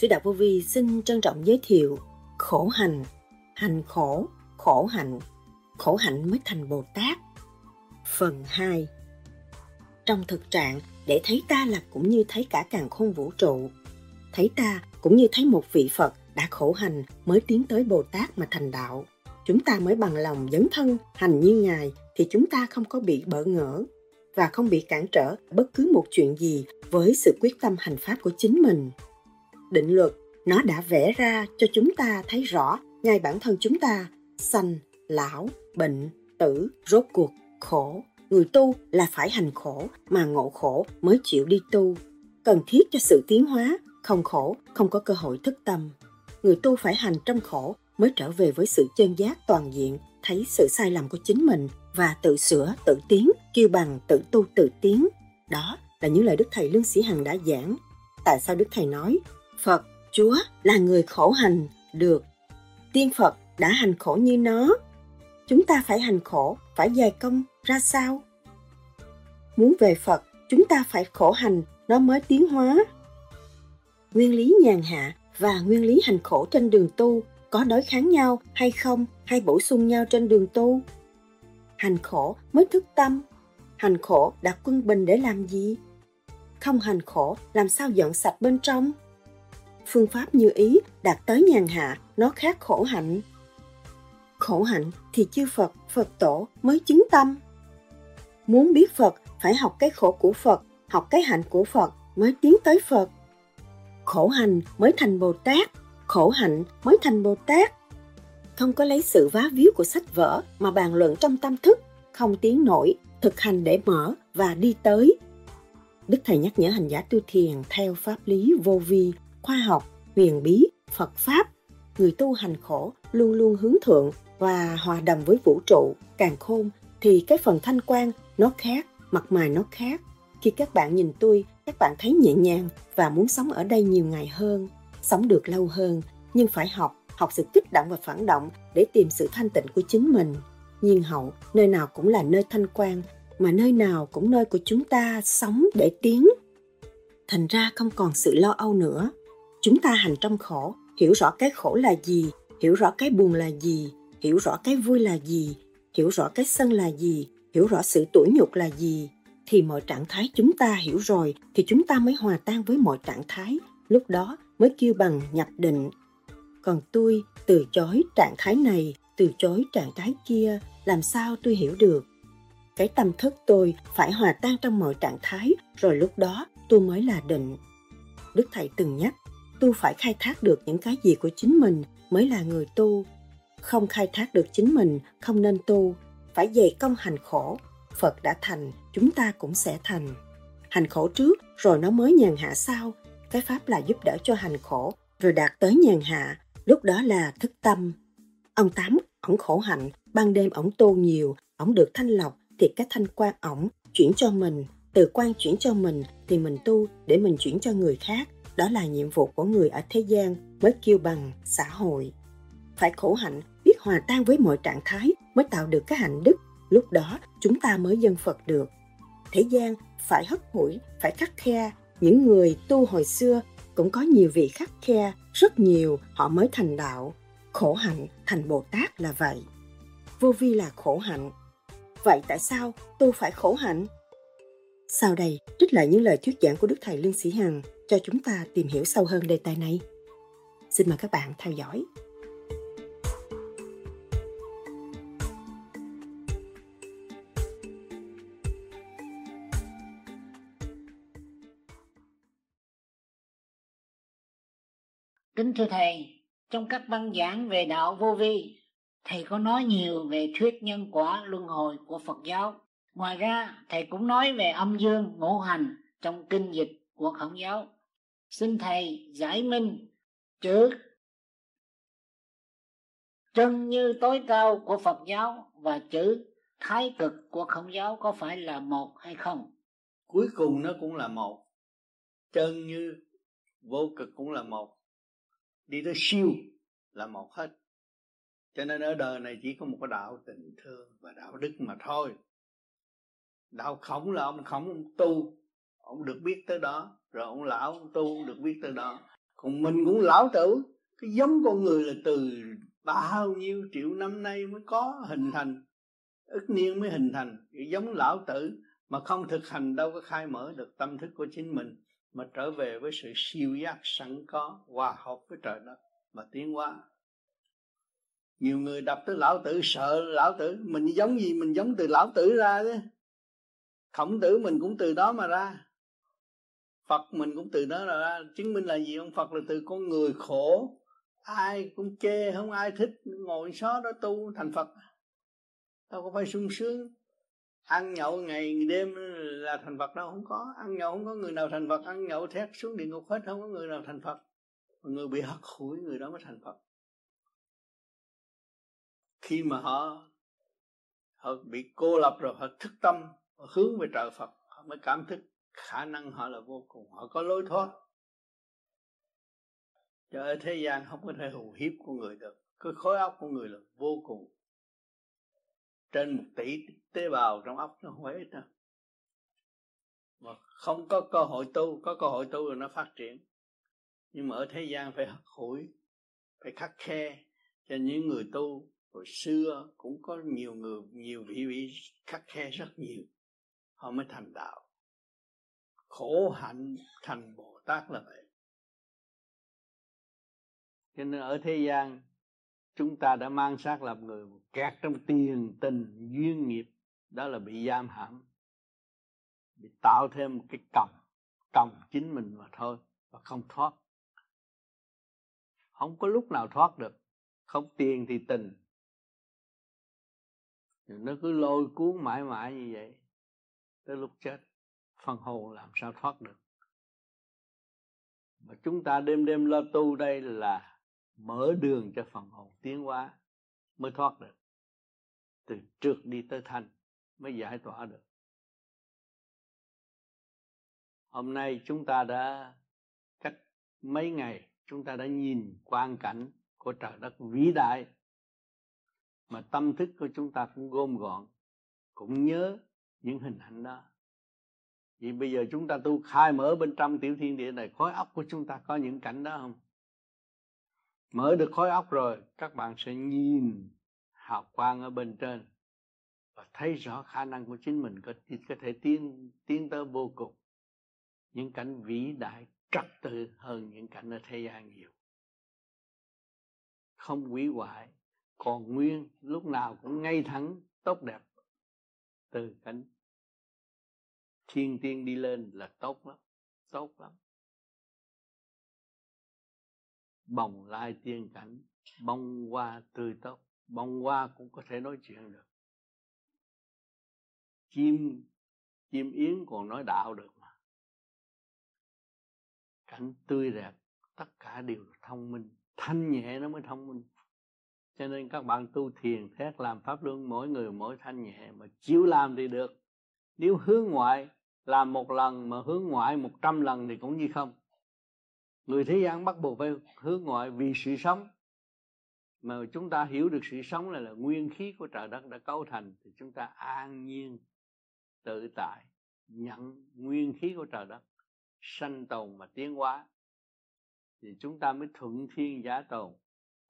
Sư Đạo Vô Vi xin trân trọng giới thiệu khổ hành, hành khổ, khổ hạnh, khổ hạnh mới thành Bồ Tát. Phần 2 Trong thực trạng, để thấy ta là cũng như thấy cả càng khôn vũ trụ. Thấy ta cũng như thấy một vị Phật đã khổ hành mới tiến tới Bồ Tát mà thành đạo. Chúng ta mới bằng lòng dấn thân hành như Ngài thì chúng ta không có bị bỡ ngỡ và không bị cản trở bất cứ một chuyện gì với sự quyết tâm hành pháp của chính mình. Định luật nó đã vẽ ra cho chúng ta thấy rõ ngay bản thân chúng ta sanh, lão, bệnh, tử, rốt cuộc, khổ. Người tu là phải hành khổ mà ngộ khổ mới chịu đi tu. Cần thiết cho sự tiến hóa, không khổ, không có cơ hội thức tâm. Người tu phải hành trong khổ mới trở về với sự chân giác toàn diện, thấy sự sai lầm của chính mình và tự sửa, tự tiến, kêu bằng tự tu tự tiến. Đó là những lời Đức Thầy Lương Sĩ Hằng đã giảng. Tại sao Đức Thầy nói, Phật, Chúa là người khổ hành, được. Tiên Phật đã hành khổ như nó. Chúng ta phải hành khổ, phải dày công ra sao? Muốn về Phật, chúng ta phải khổ hành, nó mới tiến hóa. Nguyên lý nhàn hạ và nguyên lý hành khổ trên đường tu có đối kháng nhau hay không hay bổ sung nhau trên đường tu hành khổ mới thức tâm hành khổ đặt quân bình để làm gì không hành khổ làm sao dọn sạch bên trong phương pháp như ý đạt tới nhàn hạ, nó khác khổ hạnh. Khổ hạnh thì chư phật phật tổ mới chứng tâm. Muốn biết phật, phải học cái khổ của phật, học cái hạnh của phật mới tiến tới phật. Khổ hành mới thành bồ tát, khổ hạnh mới thành bồ tát. Không có lấy sự vá víu của sách vở mà bàn luận trong tâm thức, không tiến nổi, thực hành để mở và đi tới. Đức thầy nhắc nhở hành giả tu thiền theo pháp lý vô vi khoa học, huyền bí, phật pháp. Người tu hành khổ luôn luôn hướng thượng và hòa đồng với vũ trụ, càng khôn thì cái phần thanh quan nó khác, mặt mày nó khác. Khi các bạn nhìn tôi, các bạn thấy nhẹ nhàng và muốn sống ở đây nhiều ngày hơn, sống được lâu hơn. Nhưng phải học học sự kích động và phản động để tìm sự thanh tịnh của chính mình. Nhiên hậu, nơi nào cũng là nơi thanh quan, mà nơi nào cũng nơi của chúng ta sống để tiến. Thành ra không còn sự lo âu nữa chúng ta hành trong khổ, hiểu rõ cái khổ là gì, hiểu rõ cái buồn là gì, hiểu rõ cái vui là gì, hiểu rõ cái sân là gì, hiểu rõ sự tủi nhục là gì, thì mọi trạng thái chúng ta hiểu rồi thì chúng ta mới hòa tan với mọi trạng thái. Lúc đó mới kêu bằng nhập định. Còn tôi, từ chối trạng thái này, từ chối trạng thái kia, làm sao tôi hiểu được? Cái tâm thức tôi phải hòa tan trong mọi trạng thái, rồi lúc đó tôi mới là định. Đức thầy từng nhắc tu phải khai thác được những cái gì của chính mình mới là người tu. Không khai thác được chính mình, không nên tu. Phải dày công hành khổ. Phật đã thành, chúng ta cũng sẽ thành. Hành khổ trước, rồi nó mới nhàn hạ sau. Cái pháp là giúp đỡ cho hành khổ, rồi đạt tới nhàn hạ. Lúc đó là thức tâm. Ông tám, ổng khổ hạnh. Ban đêm ổng tu nhiều, ổng được thanh lọc thì cái thanh quan ổng chuyển cho mình. Từ quan chuyển cho mình thì mình tu để mình chuyển cho người khác đó là nhiệm vụ của người ở thế gian mới kêu bằng xã hội. Phải khổ hạnh biết hòa tan với mọi trạng thái mới tạo được cái hạnh đức. Lúc đó, chúng ta mới dân phật được. Thế gian phải hất hủi, phải khắc khe. Những người tu hồi xưa cũng có nhiều vị khắc khe, rất nhiều họ mới thành đạo. Khổ hạnh thành bồ tát là vậy. Vô vi là khổ hạnh. Vậy tại sao tu phải khổ hạnh? Sau đây trích lại những lời thuyết giảng của đức thầy lương sĩ hằng cho chúng ta tìm hiểu sâu hơn đề tài này xin mời các bạn theo dõi Kính thưa Thầy, trong các băng giảng về đạo vô vi, Thầy có nói nhiều về thuyết nhân quả luân hồi của Phật giáo. Ngoài ra, Thầy cũng nói về âm dương ngũ hành trong kinh dịch của Khổng giáo. Xin Thầy giải minh chữ chân như tối cao của Phật giáo và chữ thái cực của Khổng giáo có phải là một hay không? Cuối cùng nó cũng là một. Chân như vô cực cũng là một. Đi tới siêu là một hết. Cho nên ở đời này chỉ có một cái đạo tình thương và đạo đức mà thôi. Đạo khổng là ông khổng, ông tu, ông được biết tới đó rồi ông lão ông tu được biết tới đó. Còn mình cũng lão tử, cái giống con người là từ bao nhiêu triệu năm nay mới có hình thành, ức niên mới hình thành. Cái giống lão tử mà không thực hành đâu có khai mở được tâm thức của chính mình, mà trở về với sự siêu giác sẵn có, hòa hợp với trời đất mà tiến hóa. Nhiều người đọc tới lão tử, sợ lão tử, mình giống gì mình giống từ lão tử ra chứ? Khổng tử mình cũng từ đó mà ra phật mình cũng từ đó là chứng minh là gì ông phật là từ con người khổ, ai cũng chê, không ai thích, ngồi xó đó tu thành phật. Đâu có phải sung sướng. Ăn nhậu ngày đêm là thành phật đâu, không có. Ăn nhậu không có người nào thành phật. Ăn nhậu thét xuống địa ngục hết, không có người nào thành phật. Người bị hất hủi, người đó mới thành phật. Khi mà họ họ bị cô lập rồi, họ thức tâm, họ hướng về trời phật, họ mới cảm thức khả năng họ là vô cùng, họ có lối thoát. Cho ở thế gian không có thể hù hiếp con người được. Cái khối óc của người là vô cùng. Trên một tỷ tế bào trong óc nó không phải ít đâu. Mà không có cơ hội tu, có cơ hội tu rồi nó phát triển. Nhưng mà ở thế gian phải hủi phải khắc khe cho những người tu. Hồi xưa cũng có nhiều người, nhiều vị vị khắc khe rất nhiều. Họ mới thành đạo khổ hạnh thành bồ tát là vậy. Cho nên ở thế gian, chúng ta đã mang xác làm người kẹt trong tiền tình, duyên nghiệp, đó là bị giam hãm, bị tạo thêm một cái còng còng chính mình mà thôi, và không thoát. Không có lúc nào thoát được, không tiền thì tình. Nó cứ lôi cuốn mãi mãi như vậy, tới lúc chết phần hồn làm sao thoát được. Mà chúng ta đêm đêm lo tu đây là mở đường cho phần hồn tiến hóa mới thoát được. Từ trượt đi tới thanh mới giải tỏa được. Hôm nay chúng ta đã cách mấy ngày, chúng ta đã nhìn quan cảnh của trời đất vĩ đại. Mà tâm thức của chúng ta cũng gom gọn, cũng nhớ những hình ảnh đó vì bây giờ chúng ta tu khai mở bên trong tiểu thiên địa này khối óc của chúng ta có những cảnh đó không? Mở được khối óc rồi các bạn sẽ nhìn hào quang ở bên trên và thấy rõ khả năng của chính mình có, có thể tiến tiến tới vô cùng. Những cảnh vĩ đại trật tự hơn những cảnh ở thế gian nhiều. Không hủy hoại còn nguyên lúc nào cũng ngay thẳng tốt đẹp từ cảnh thiên tiên đi lên là tốt lắm tốt lắm. Bồng lai tiên cảnh, bông hoa tươi tốt, bông hoa cũng có thể nói chuyện được. Chim chim yến còn nói đạo được mà. Cảnh tươi đẹp, tất cả đều thông minh, thanh nhẹ nó mới thông minh. Cho nên các bạn tu thiền, thét làm pháp luân, mỗi người mỗi thanh nhẹ mà chịu làm thì được. Nếu hướng ngoại làm một lần mà hướng ngoại một trăm lần thì cũng như không. Người thế gian bắt buộc phải hướng ngoại vì sự sống. Mà chúng ta hiểu được sự sống này là nguyên khí của trời đất đã cấu thành, thì chúng ta an nhiên, tự tại, nhận nguyên khí của trời đất, sanh tồn và tiến hóa. Thì chúng ta mới thuận thiên giả tồn,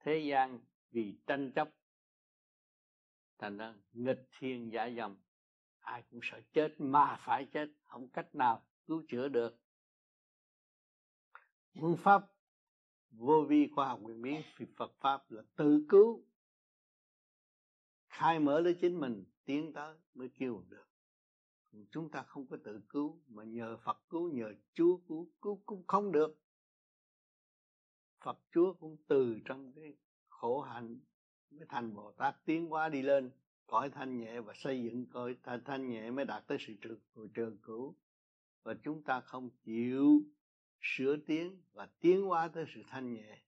thế gian vì tranh chấp, thành ra nghịch thiên giả dòng ai cũng sợ chết mà phải chết, không cách nào cứu chữa được. Phương pháp vô vi khoa học nguyên biến vì Phật pháp là tự cứu. Khai mở lấy chính mình, tiến tới mới kêu được. Chúng ta không có tự cứu, mà nhờ Phật cứu, nhờ Chúa cứu cứu cũng không được. Phật Chúa cũng từ trong cái khổ hạnh mới thành Bồ Tát tiến hóa đi lên cõi thanh nhẹ và xây dựng cõi thanh nhẹ mới đạt tới sự trường, trường cửu. Và chúng ta không chịu sửa tiến và tiến hóa tới sự thanh nhẹ.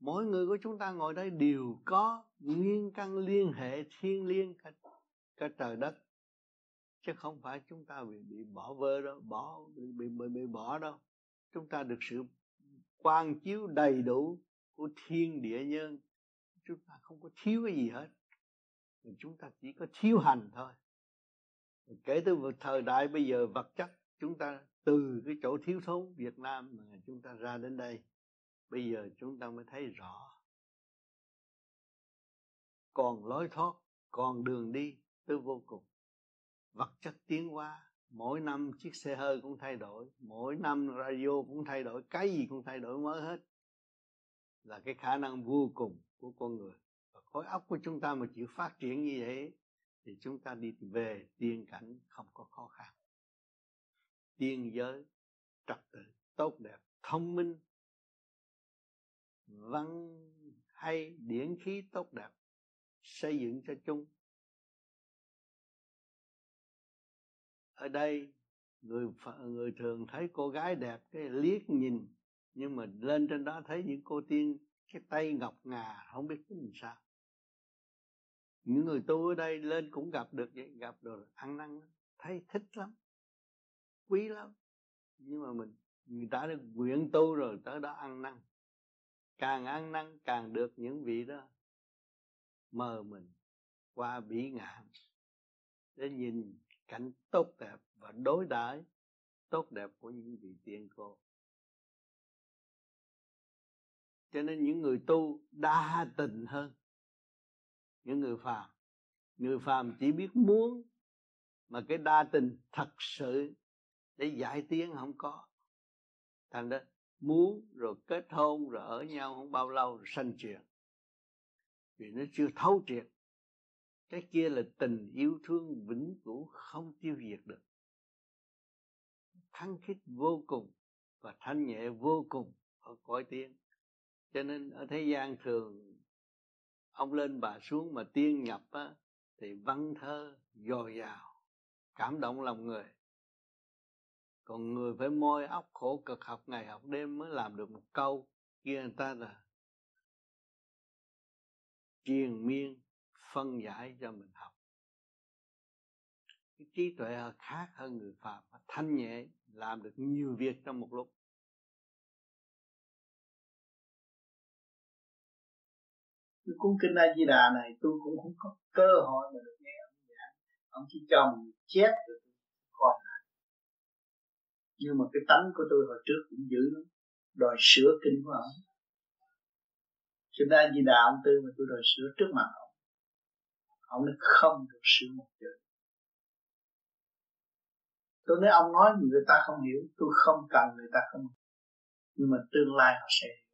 Mỗi người của chúng ta ngồi đây đều có nguyên căn liên hệ thiên liêng cả, cả trời đất. Chứ không phải chúng ta bị bị bỏ vơ đâu bỏ bị, bị, bị, bị bỏ đâu. Chúng ta được sự quang chiếu đầy đủ của thiên địa nhân. Chúng ta không có thiếu cái gì hết chúng ta chỉ có thiếu hành thôi. Kể từ thời đại bây giờ, vật chất chúng ta từ cái chỗ thiếu thốn Việt Nam mà chúng ta ra đến đây, bây giờ chúng ta mới thấy rõ. Còn lối thoát, còn đường đi tới vô cùng. Vật chất tiến hóa, mỗi năm chiếc xe hơi cũng thay đổi, mỗi năm radio cũng thay đổi, cái gì cũng thay đổi, mới hết. Là cái khả năng vô cùng của con người khối óc của chúng ta mà chịu phát triển như vậy thì chúng ta đi về tiên cảnh không có khó khăn. Tiên giới trật tự tốt đẹp, thông minh, văn hay, điển khí tốt đẹp, xây dựng cho chung ở đây, người người thường thấy cô gái đẹp, cái liếc nhìn, nhưng mà lên trên đó thấy những cô tiên, cái tay ngọc ngà, không biết tính làm sao những người tu ở đây lên cũng gặp được vậy, gặp rồi ăn năn thấy thích lắm, quý lắm. Nhưng mà mình, người ta đã nguyện tu rồi, tới đó ăn năn. Càng ăn năn, càng được những vị đó mờ mình qua bỉ ngạn để nhìn cảnh tốt đẹp và đối đãi tốt đẹp của những vị tiên cô. Cho nên những người tu đa tình hơn những người phàm. Người phàm chỉ biết muốn mà cái đa tình thật sự để giải tiến không có. Thành đó muốn rồi kết hôn rồi ở nhau không bao lâu rồi sanh chuyện vì nó chưa thấu triệt. Cái kia là tình yêu thương vĩnh cửu không tiêu diệt được. Thăng khích vô cùng và thanh nhẹ vô cùng ở cõi tiên. Cho nên ở thế gian thường ông lên bà xuống mà tiên nhập á, thì văn thơ dồi dào cảm động lòng người. Còn người phải môi óc khổ cực học ngày học đêm mới làm được một câu kia người ta là triền miên phân giải cho mình học. Cái trí tuệ khác hơn người phạm thanh nhẹ làm được nhiều việc trong một lúc. Cái cuốn kinh A Di Đà này, tôi cũng không có cơ hội mà được nghe ông giảng. Ông chỉ cho mình chép được coi lại. Nhưng mà cái tánh của tôi hồi trước cũng dữ lắm. Đòi sửa kinh của ông. Cho nên A Di Đà ông tư mà tôi đòi sửa trước mặt ông. Ông nói không được sửa một chữ. Tôi nói, ông nói người ta không hiểu, tôi không cần người ta không hiểu. Nhưng mà tương lai họ sẽ hiểu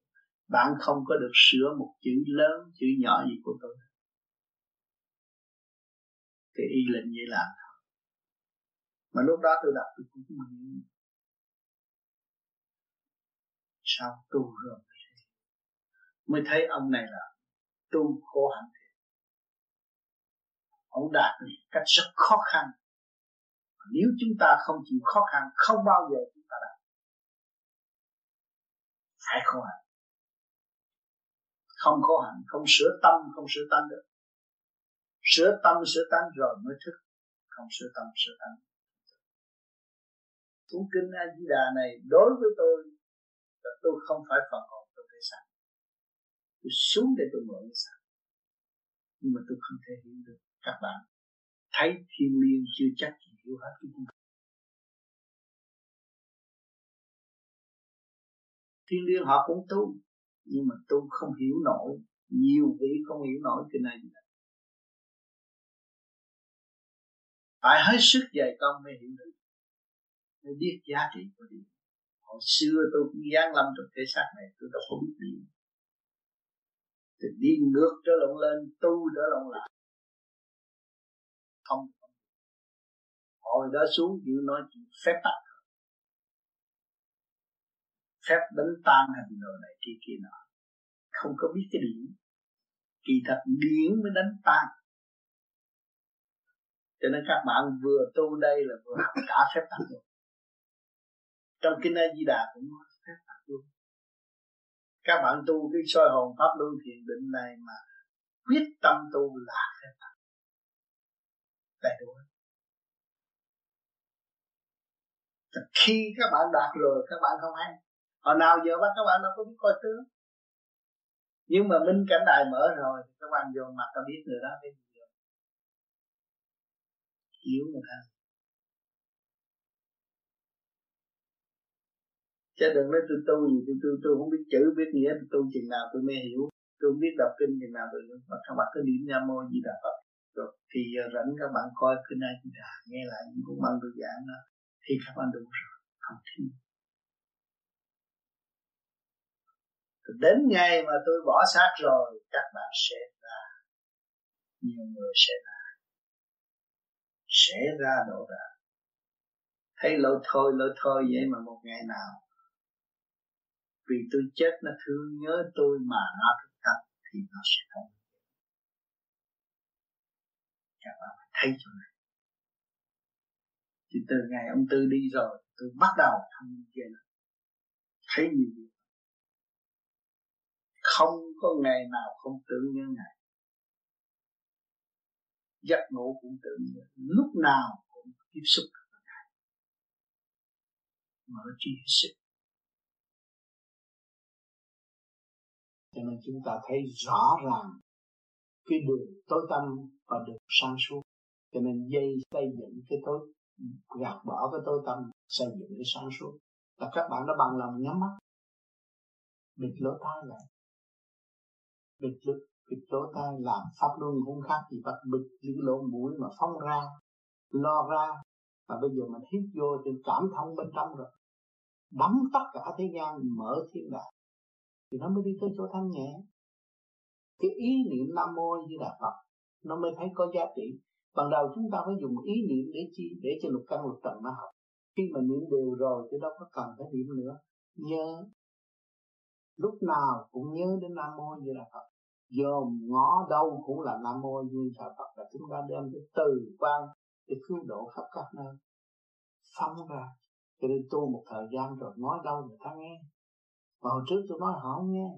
bạn không có được sửa một chữ lớn, chữ nhỏ gì của tôi. Thì y lệnh vậy làm thôi. Mà lúc đó tôi đọc tôi cũng mừng sao tu rồi? Mới thấy ông này là tu khổ hạnh ông đạt được cách rất khó khăn. Nếu chúng ta không chịu khó khăn, không bao giờ chúng ta đạt. Phải khổ hạnh không khổ hạnh, không sửa tâm, không sửa tánh được. Sửa tâm, sửa tánh rồi mới thức. Không sửa tâm, sửa tánh cuốn kinh A Di Đà này đối với tôi là tôi không phải phần hồn tôi phải sẵn. Tôi xuống để tôi mượn sẵn. Nhưng mà tôi không thể hiểu được. Các bạn thấy thiên liên chưa chắc gì hiểu hết cái cuốn thiên liên họ cũng tu nhưng mà tu không hiểu nổi, nhiều vị không hiểu nổi cái này. Phải hết sức dày công mới hiểu được, mới biết giá trị của điều hồi xưa tôi cũng gian lâm trong thể xác này, tôi đâu có biết điện. thì đi ngược trở lộn lên, tu trở lộn lại. Không. Hồi đó xuống chịu nói chuyện phép tắc phép đánh tan hình đồ này, kia kia nọ. Không có biết cái điểm. Kỳ thật điển mới đánh tan cho nên các bạn vừa tu đây là vừa học cả phép tắc luôn. Trong kinh A Di Đà cũng nói phép tắc luôn. Các bạn tu cái soi hồn pháp luân thiền định này mà quyết tâm tu là phép tắc. Đầy đủ khi các bạn đạt rồi các bạn không hay hồi nào giờ bắt các bạn đâu có biết coi tướng. Nhưng mà minh cảnh đài mở rồi, các bạn vô mặt ta biết người đó cái gì rồi hiểu người ta. Chứ đừng nói tôi tu gì, tôi tu, tôi không biết chữ, biết nghĩa, tôi tu chừng nào tôi mới hiểu. Tôi không biết đọc kinh chừng nào tôi hiểu. Mà các bạn cứ niệm nam mô di đà phật. Rồi thì rảnh các bạn coi kinh ai di đà, nghe lại những cuốn băng tôi giảng đó, thì các bạn đủ rồi. Không thiếu. Đến ngày mà tôi bỏ xác rồi, các bạn sẽ ra. Nhiều người sẽ ra. Sẽ ra độ ra thấy lỗi thôi lỗi thôi, vậy mà một ngày nào. Vì tôi chết, nó thương nhớ tôi mà nó thức tâm, thì nó sẽ không các bạn phải thấy chỗ này. Thì từ ngày ông tư đi rồi, tôi bắt đầu thông kia. Thấy nhiều điều không có ngày nào không tưởng nhớ ngài. Giấc ngủ cũng tưởng nhớ, lúc nào cũng tiếp xúc với ngài. Mở trí sức. Cho nên chúng ta thấy rõ ràng cái đường tối tâm và đường sáng suốt. Cho nên dây xây dựng cái tối, gạt bỏ cái tối tâm xây dựng cái sáng suốt. Là các bạn đã bằng lòng nhắm mắt. Bịt lỗ tai lại bịt lực bịt lỗ tai làm pháp luân cũng khác gì bắt bịt những lỗ mũi mà phóng ra, lo ra. Và bây giờ mình hít vô thì cảm thông bên trong rồi. Đắm tất cả thế gian, mở thiên đại thì nó mới đi tới chỗ thanh nhẹ. Cái ý niệm nam mô như là phật, nó mới thấy có giá trị. Ban đầu chúng ta phải dùng ý niệm để chi? Để cho lục căn lục trần nó học. Khi mà niệm đều rồi thì đâu có cần phải niệm nữa. Nhớ lúc nào cũng nhớ đến nam mô như là phật. Dòm ngó đâu cũng là nam mô như là phật là chúng ta đem cái từ quan để cứu độ khắp các nơi. Phóng ra cho nên tu một thời gian rồi nói đâu người ta nghe. Mà hồi trước tôi nói họ không nghe.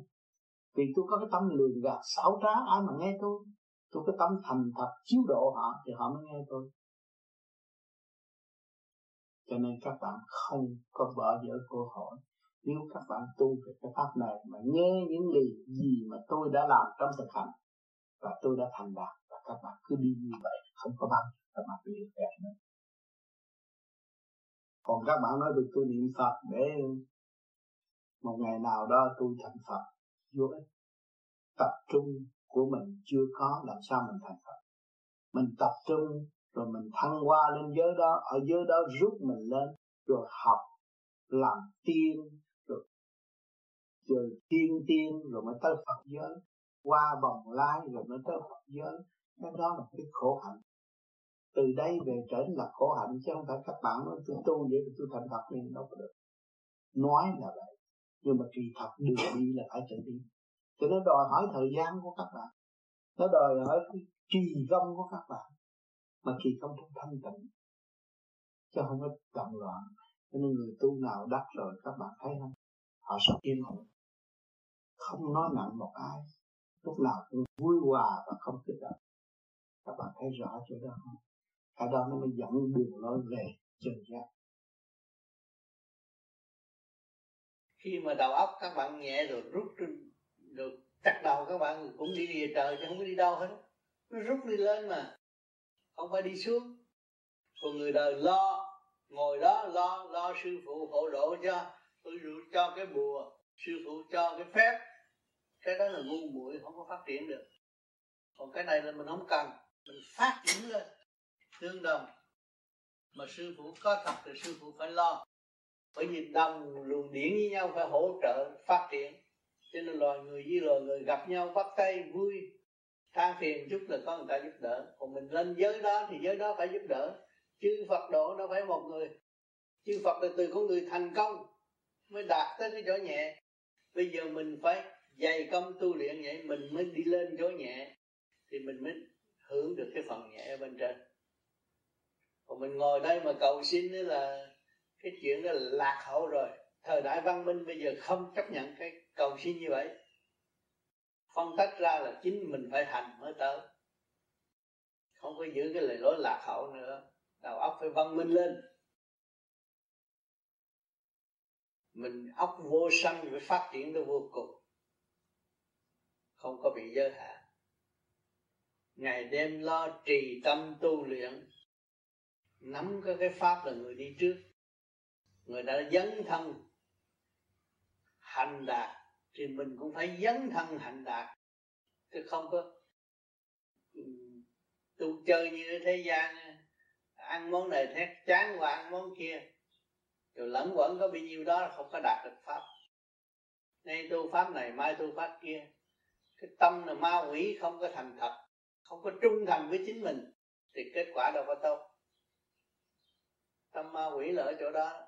Vì tôi có cái tâm lường gạt, xảo trá, ai mà nghe tôi? Tôi có tâm thành thật, chiếu độ họ thì họ mới nghe tôi. Cho nên các bạn không có bỏ dở cơ hội nếu các bạn tu về cái pháp này mà nghe những lời gì mà tôi đã làm trong thực hành, và tôi đã thành đạt, và các bạn cứ đi như vậy, không có bằng các bạn bị kẹt nữa. Còn các bạn nói được tôi niệm Phật để một ngày nào đó tôi thành Phật, vô ích. Tập trung của mình chưa có, làm sao mình thành Phật? Mình tập trung, rồi mình thăng qua lên giới đó, ở giới đó rút mình lên, rồi học, làm tiên rồi tiên tiên, rồi mới tới Phật giới, qua vòng lai, rồi mới tới Phật giới. Cái đó là cái khổ hạnh. Từ đây về trở là khổ hạnh, chứ không phải các bạn nói, tôi tu vậy tôi thành Phật liền, đâu có được. Nói là vậy, nhưng mà kỳ thật đường đi là phải chạy đi. Thì nó đòi hỏi thời gian của các bạn. Nó đòi hỏi cái kỳ công của các bạn. Mà kỳ công trong thanh tịnh, chứ không có động loạn. Cho nên người tu nào đắc rồi, các bạn thấy không? Họ sống yên ổn không nói nặng một ai. Lúc nào cũng vui hòa và không kích động. Các bạn thấy rõ chỗ đó không? Cái đó nó mới dẫn đường lối về chân giác. Khi mà đầu óc các bạn nhẹ rồi rút được chặt đầu các bạn cũng đi về trời chứ không có đi đâu hết. Nó rút đi lên mà. Không phải đi xuống. Còn người đời lo, ngồi đó lo lo sư phụ hộ độ cho, tôi cho cái bùa, sư phụ cho cái phép cái đó là ngu muội, không có phát triển được. Còn cái này là mình không cần. Mình phát triển lên. Tương đồng. Mà sư phụ có thật thì sư phụ phải lo. Bởi vì đồng luồng điển với nhau phải hỗ trợ phát triển. Cho nên loài người với loài người gặp nhau bắt tay, vui. Than phiền chút là có người ta giúp đỡ. Còn mình lên giới đó thì giới đó phải giúp đỡ. Chư Phật độ đâu phải một người. Chư Phật là từ con người thành công mới đạt tới cái chỗ nhẹ. Bây giờ mình phải dày công tu luyện vậy, mình mới đi lên chỗ nhẹ, thì mình mới hưởng được cái phần nhẹ ở bên trên. Còn mình ngồi đây mà cầu xin là cái chuyện đó là lạc hậu rồi. Thời đại văn minh bây giờ không chấp nhận cái cầu xin như vậy. Phân tách ra là chính mình phải hành mới tới. Không có giữ cái lời lối lạc hậu nữa. Đầu óc phải văn minh lên. Mình óc vô sanh, phải phát triển tới vô cùng không có bị giới hạn. Ngày đêm lo trì tâm tu luyện, nắm cái cái pháp là người đi trước. Người đã dấn thân hành đạt thì mình cũng phải dấn thân hành đạt. Chứ không có tu chơi như thế gian, ăn món này thét chán và ăn món kia. Rồi lẫn quẩn có bao nhiêu đó không có đạt được pháp. Nay tu pháp này, mai tu pháp kia cái tâm là ma quỷ, không có thành thật, không có trung thành với chính mình, thì kết quả đâu có tốt. Tâm ma quỷ là ở chỗ đó.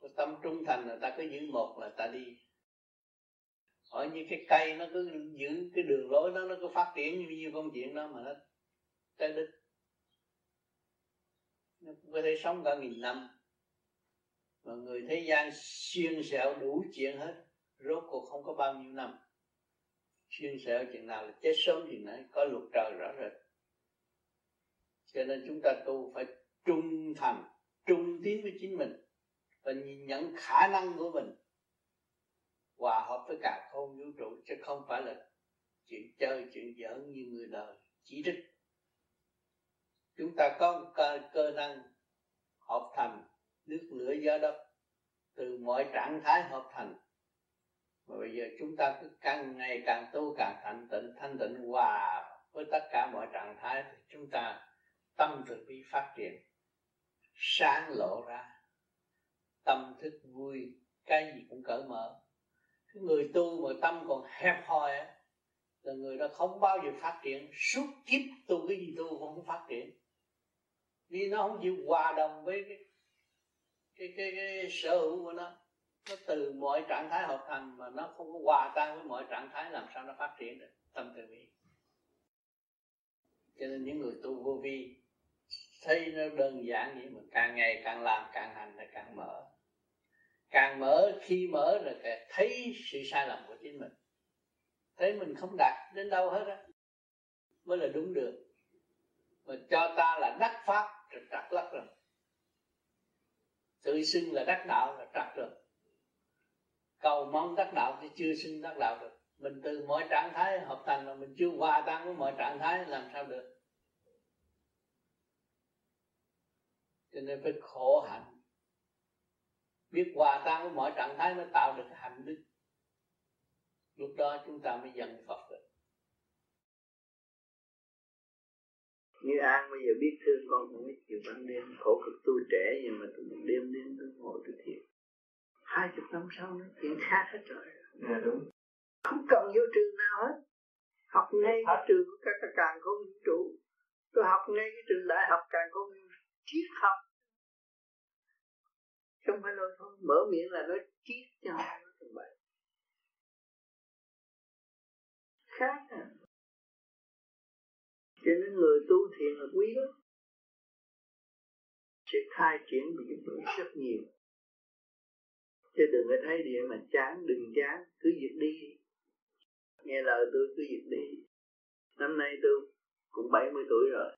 Còn tâm trung thành là ta cứ giữ một là ta đi. Hỏi như cái cây nó cứ giữ cái đường lối đó, nó cứ phát triển như như công chuyện đó mà nó tới đích. Nó cũng có thể sống cả nghìn năm. Mà người thế gian xuyên sẹo đủ chuyện hết, rốt cuộc không có bao nhiêu năm chuyên sợ chuyện nào là chết sớm thì nấy có luật trời rõ rệt. Cho nên chúng ta tu phải trung thành trung tiến với chính mình và nhìn nhận khả năng của mình. Hòa hợp với cả không vũ trụ chứ không phải là chuyện chơi chuyện giỡn như người đời chỉ trích. Chúng ta có cơ, cơ năng hợp thành nước lửa gió đất. Từ mọi trạng thái hợp thành mà bây giờ chúng ta cứ càng ngày càng tu càng thanh tịnh thanh tịnh hòa với tất cả mọi trạng thái thì chúng ta tâm từ bi phát triển sáng lộ ra. Tâm thức vui cái gì cũng cởi mở. Cái người tu mà tâm còn hẹp hòi á là người đó không bao giờ phát triển. Suốt kiếp tu cái gì tu không phát triển. Vì nó không chịu hòa đồng với cái cái cái, cái sở hữu của nó nó từ mọi trạng thái hợp thành mà nó không có hòa tan với mọi trạng thái làm sao nó phát triển được, tâm từ bi. Cho nên những người tu vô vi, thấy nó đơn giản vậy mà càng ngày càng làm, càng hành là càng mở. Càng mở, khi mở là càng thấy sự sai lầm của chính mình. Thấy mình không đạt đến đâu hết á, mới là đúng được. Mà cho ta là đắc pháp rồi trật lắc rồi. Tự xưng là đắc đạo là trật rồi cầu mong đắc đạo thì chưa sinh đắc đạo được. Mình từ mọi trạng thái hợp thành mà mình chưa hòa tan với mọi trạng thái, làm sao được? Cho nên phải khổ hạnh. Biết hòa tan với mọi trạng thái mới tạo được hạnh đức. Lúc đó chúng ta mới dần Phật được. Như An bây giờ biết thương con không biết chịu ban đêm. Khổ cực tu trẻ nhưng mà tụi đêm đêm tu ngồi tu thiền hai chục năm sau nó chuyện khác hết rồi. Dạ đúng. Không cần vô trường nào hết. Học ngay cái trường của các càng không vũ trụ tôi học ngay cái trường đại học càng không triết học. Không phải nói thôi mở miệng là nói triết cho nó tầm bậy khác à. Cho nên người tu thiền là quý lắm. Sự khai triển bị rất nhiều chứ đừng có thấy điện mà chán đừng chán cứ việc đi. Nghe lời tôi cứ việc đi. Năm nay tôi cũng 70 tuổi rồi.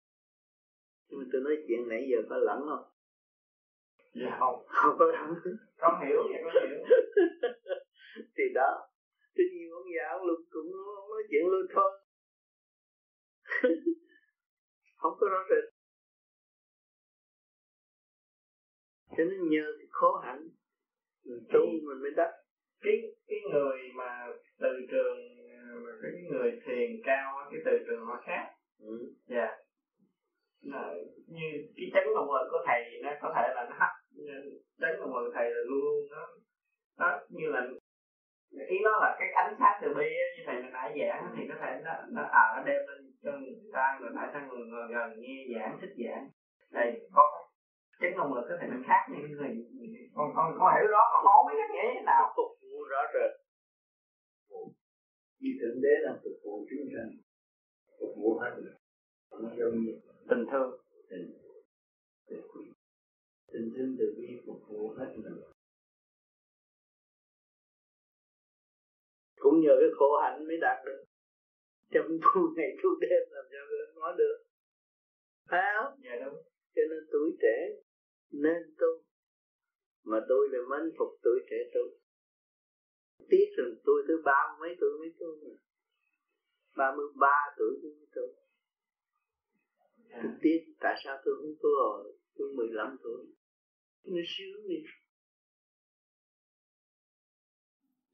Nhưng mà tôi nói chuyện nãy giờ có lẫn không? Dạ không. Không có lẫn. Con hiểu dạ con hiểu. Thì đó tuy nhiên ông già lục cũng nói chuyện luôn thôi. Không có rõ rệt cho nên nhờ cái khó hạnh mình tu mình mới đắc. Cái cái người mà từ trường cái người thiền cao cái từ trường họ khác. Ừ. dạ. Là như cái chấn động lực của thầy nó có thể là nó hấp chấn động lực thầy là luôn luôn nó nó như là ý nó là cái ánh sáng từ bi như thầy mình nãy giảng thì có thể nó nó à nó đem lên cho người ta người ta sang người, người gần nghe giảng thích giảng. Đây có chấn động lực có thể mình khác như người con con con hiểu đó con không biết cách nghĩa thế nào. Phục vụ rõ rệt. Như thượng đế là phục vụ chúng sanh phục vụ hết nó giống như tình thương. Tình. Tình thương. Từ bi phục vụ hết mình cũng nhờ cái khổ hạnh mới đạt được. Trong tu ngày tu đêm làm sao nó được. Phải không? Dạ đúng. Cho nên tuổi trẻ nên tu mà tôi là mến phục tuổi trẻ tu. Tiếc rằng tôi tới ba mấy tuổi mới tu ba mươi ba tuổi tôi mới tu. Tôi tiếc tại sao tôi không tu rồi tôi 15 tuổi. Nó sướng đi.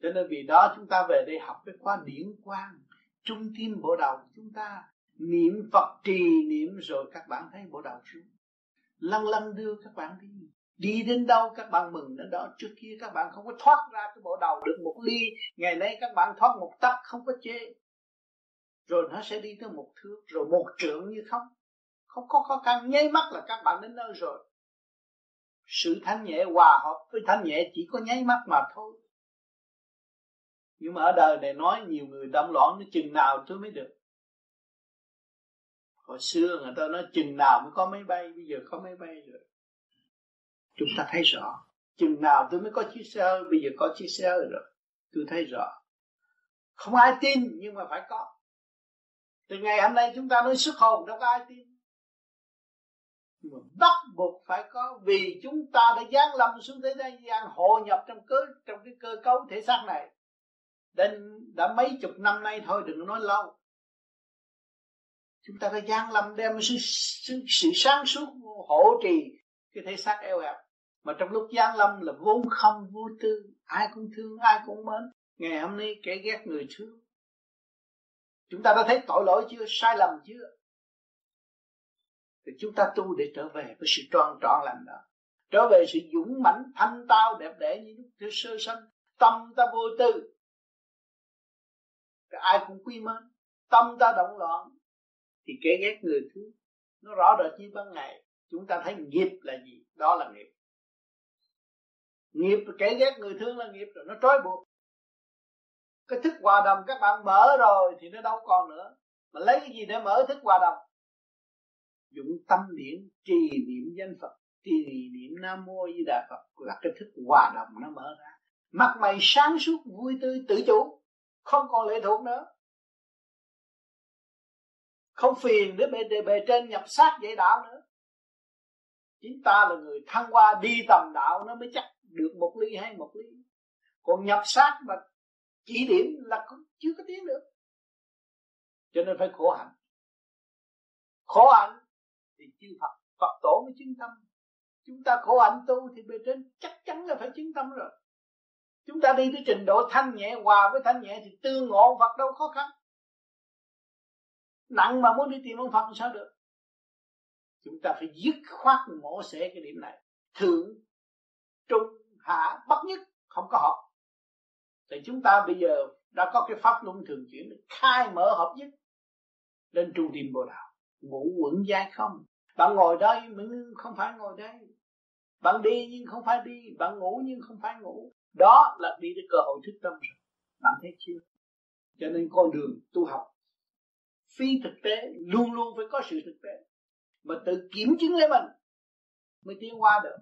Cho nên vì đó chúng ta về đây học cái khóa điển quang trung tim bộ đầu chúng ta niệm Phật trì niệm rồi các bạn thấy bộ đầu xuống lăn lăn đưa các bạn đi. Đi đến đâu các bạn mừng đến đó. Trước kia các bạn không có thoát ra cái bộ đầu được một ly. Ngày nay các bạn thoát một tấc không có chê. Rồi nó sẽ đi tới một thước. Rồi một trượng như không. Không có khó khăn. Nháy mắt là các bạn đến nơi rồi. Sự thanh nhẹ hòa hợp với thanh nhẹ chỉ có nháy mắt mà thôi. Nhưng mà ở đời này nói nhiều người đâm loạn, nó chừng nào tôi mới được hồi xưa người ta nói chừng nào mới có máy bay bây giờ có máy bay rồi. Chúng ta thấy rõ. Chừng nào tôi mới có chiếc xe hơi bây giờ có chiếc xe hơi rồi. Tôi thấy rõ. Không ai tin nhưng mà phải có. Từ ngày hôm nay chúng ta nói xuất hồn đâu có ai tin. Nhưng mà bắt buộc phải có vì chúng ta đã giáng lâm xuống thế gian hội nhập trong cơ trong cái cơ cấu thể xác này. Đến đã mấy chục năm nay thôi đừng nói lâu chúng ta đã gian lâm đem sự, sự, sự sáng suốt hộ trì cái thể xác eo hẹp. Mà trong lúc gian lâm là vốn không vô tư ai cũng thương ai cũng mến ngày hôm nay kẻ ghét người thương. Chúng ta đã thấy tội lỗi chưa sai lầm chưa? Thì chúng ta tu để trở về với sự tròn trọn lành đó. Trở về sự dũng mãnh thanh tao đẹp đẽ như lúc sơ sanh. Tâm ta vô tư. Thì ai cũng quý mến. Tâm ta động loạn thì kẻ ghét người thứ, nó rõ rệt như ban ngày. Chúng ta thấy nghiệp là gì? Đó là nghiệp. Nghiệp kẻ ghét người thương là nghiệp, rồi nó trói buộc. Cái thức hòa đồng các bạn mở rồi thì nó đâu còn nữa. Mà lấy cái gì để mở thức hòa đồng? Dụng tâm điển, trì niệm danh phật. Trì niệm nam mô di đà phật là cái thức hòa đồng nó mở ra. Mặt mày sáng suốt, vui tươi, tự chủ. Không còn lệ thuộc nữa không phiền để bề, để bề trên nhập sát dạy đạo nữa. Chính ta là người thăng hoa đi tầm đạo nó mới chắc được một ly hay một ly. Còn nhập sát mà chỉ điểm là cũng chưa có tiến được. Cho nên phải khổ hạnh. Khổ hạnh thì chư Phật Phật tổ mới chứng tâm. Chúng ta khổ hạnh tu thì bề trên chắc chắn là phải chứng tâm rồi. Chúng ta đi tới trình độ thanh nhẹ hòa với thanh nhẹ thì tương ngộ Phật đâu khó khăn nặng mà muốn đi tìm ông Phật sao được? Chúng ta phải dứt khoát mổ xẻ cái điểm này. Thượng, trung, hạ, bất nhất, không có hợp. Thì chúng ta bây giờ đã có cái pháp luân thường chuyển, khai mở hợp nhất, lên trung tim bồ đạo ngủ quẩn dai không. Bạn ngồi đây nhưng không phải ngồi đây. Bạn đi nhưng không phải đi, bạn ngủ nhưng không phải ngủ. Đó là đi tới cơ hội thức tâm rồi. Bạn thấy chưa? Cho nên con đường tu học phi thực tế, luôn luôn phải có sự thực tế. Mà tự kiểm chứng lấy mình mới tiến qua được.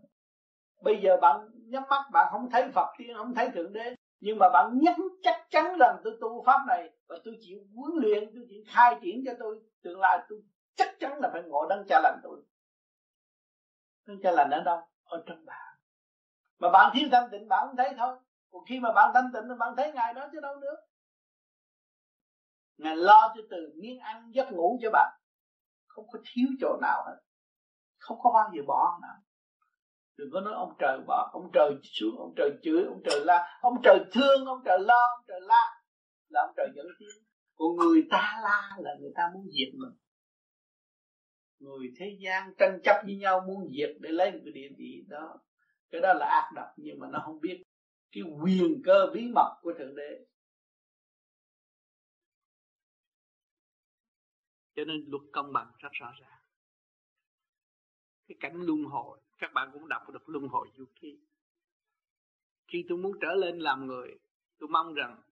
Bây giờ bạn nhắm mắt, bạn không thấy phật tiên không thấy thượng đế. Nhưng mà bạn nhắc chắc chắn rằng tôi tu pháp này và tôi chịu huấn luyện, tôi chịu khai triển cho tôi. Tương lai tôi chắc chắn là phải ngộ đấng cha lành tôi đấng cha lành ở đâu? Ở trong bạn. Mà bạn thiếu thanh tịnh, bạn không thấy thôi. Còn khi mà bạn thanh tịnh thì bạn thấy ngài đó chứ đâu nữa ngài lo cho từ miếng ăn giấc ngủ cho bạn không có thiếu chỗ nào hết. Không có bao giờ bỏ nào. Đừng có nói ông trời bỏ, ông trời xuống, ông trời chửi, ông trời la. Ông trời thương, ông trời lo, ông trời la. Là ông trời dẫn tiếng. Còn người ta la là người ta muốn diệt mình. Người thế gian tranh chấp với nhau muốn diệt để lấy một cái địa vị đó. Cái đó là ác độc, nhưng mà nó không biết cái quyền cơ bí mật của thượng đế. Cho nên luật công bằng rất rõ ràng. Cái cảnh luân hồi các bạn cũng đọc được luân hồi du ký. Khi tôi muốn trở lên làm người tôi mong rằng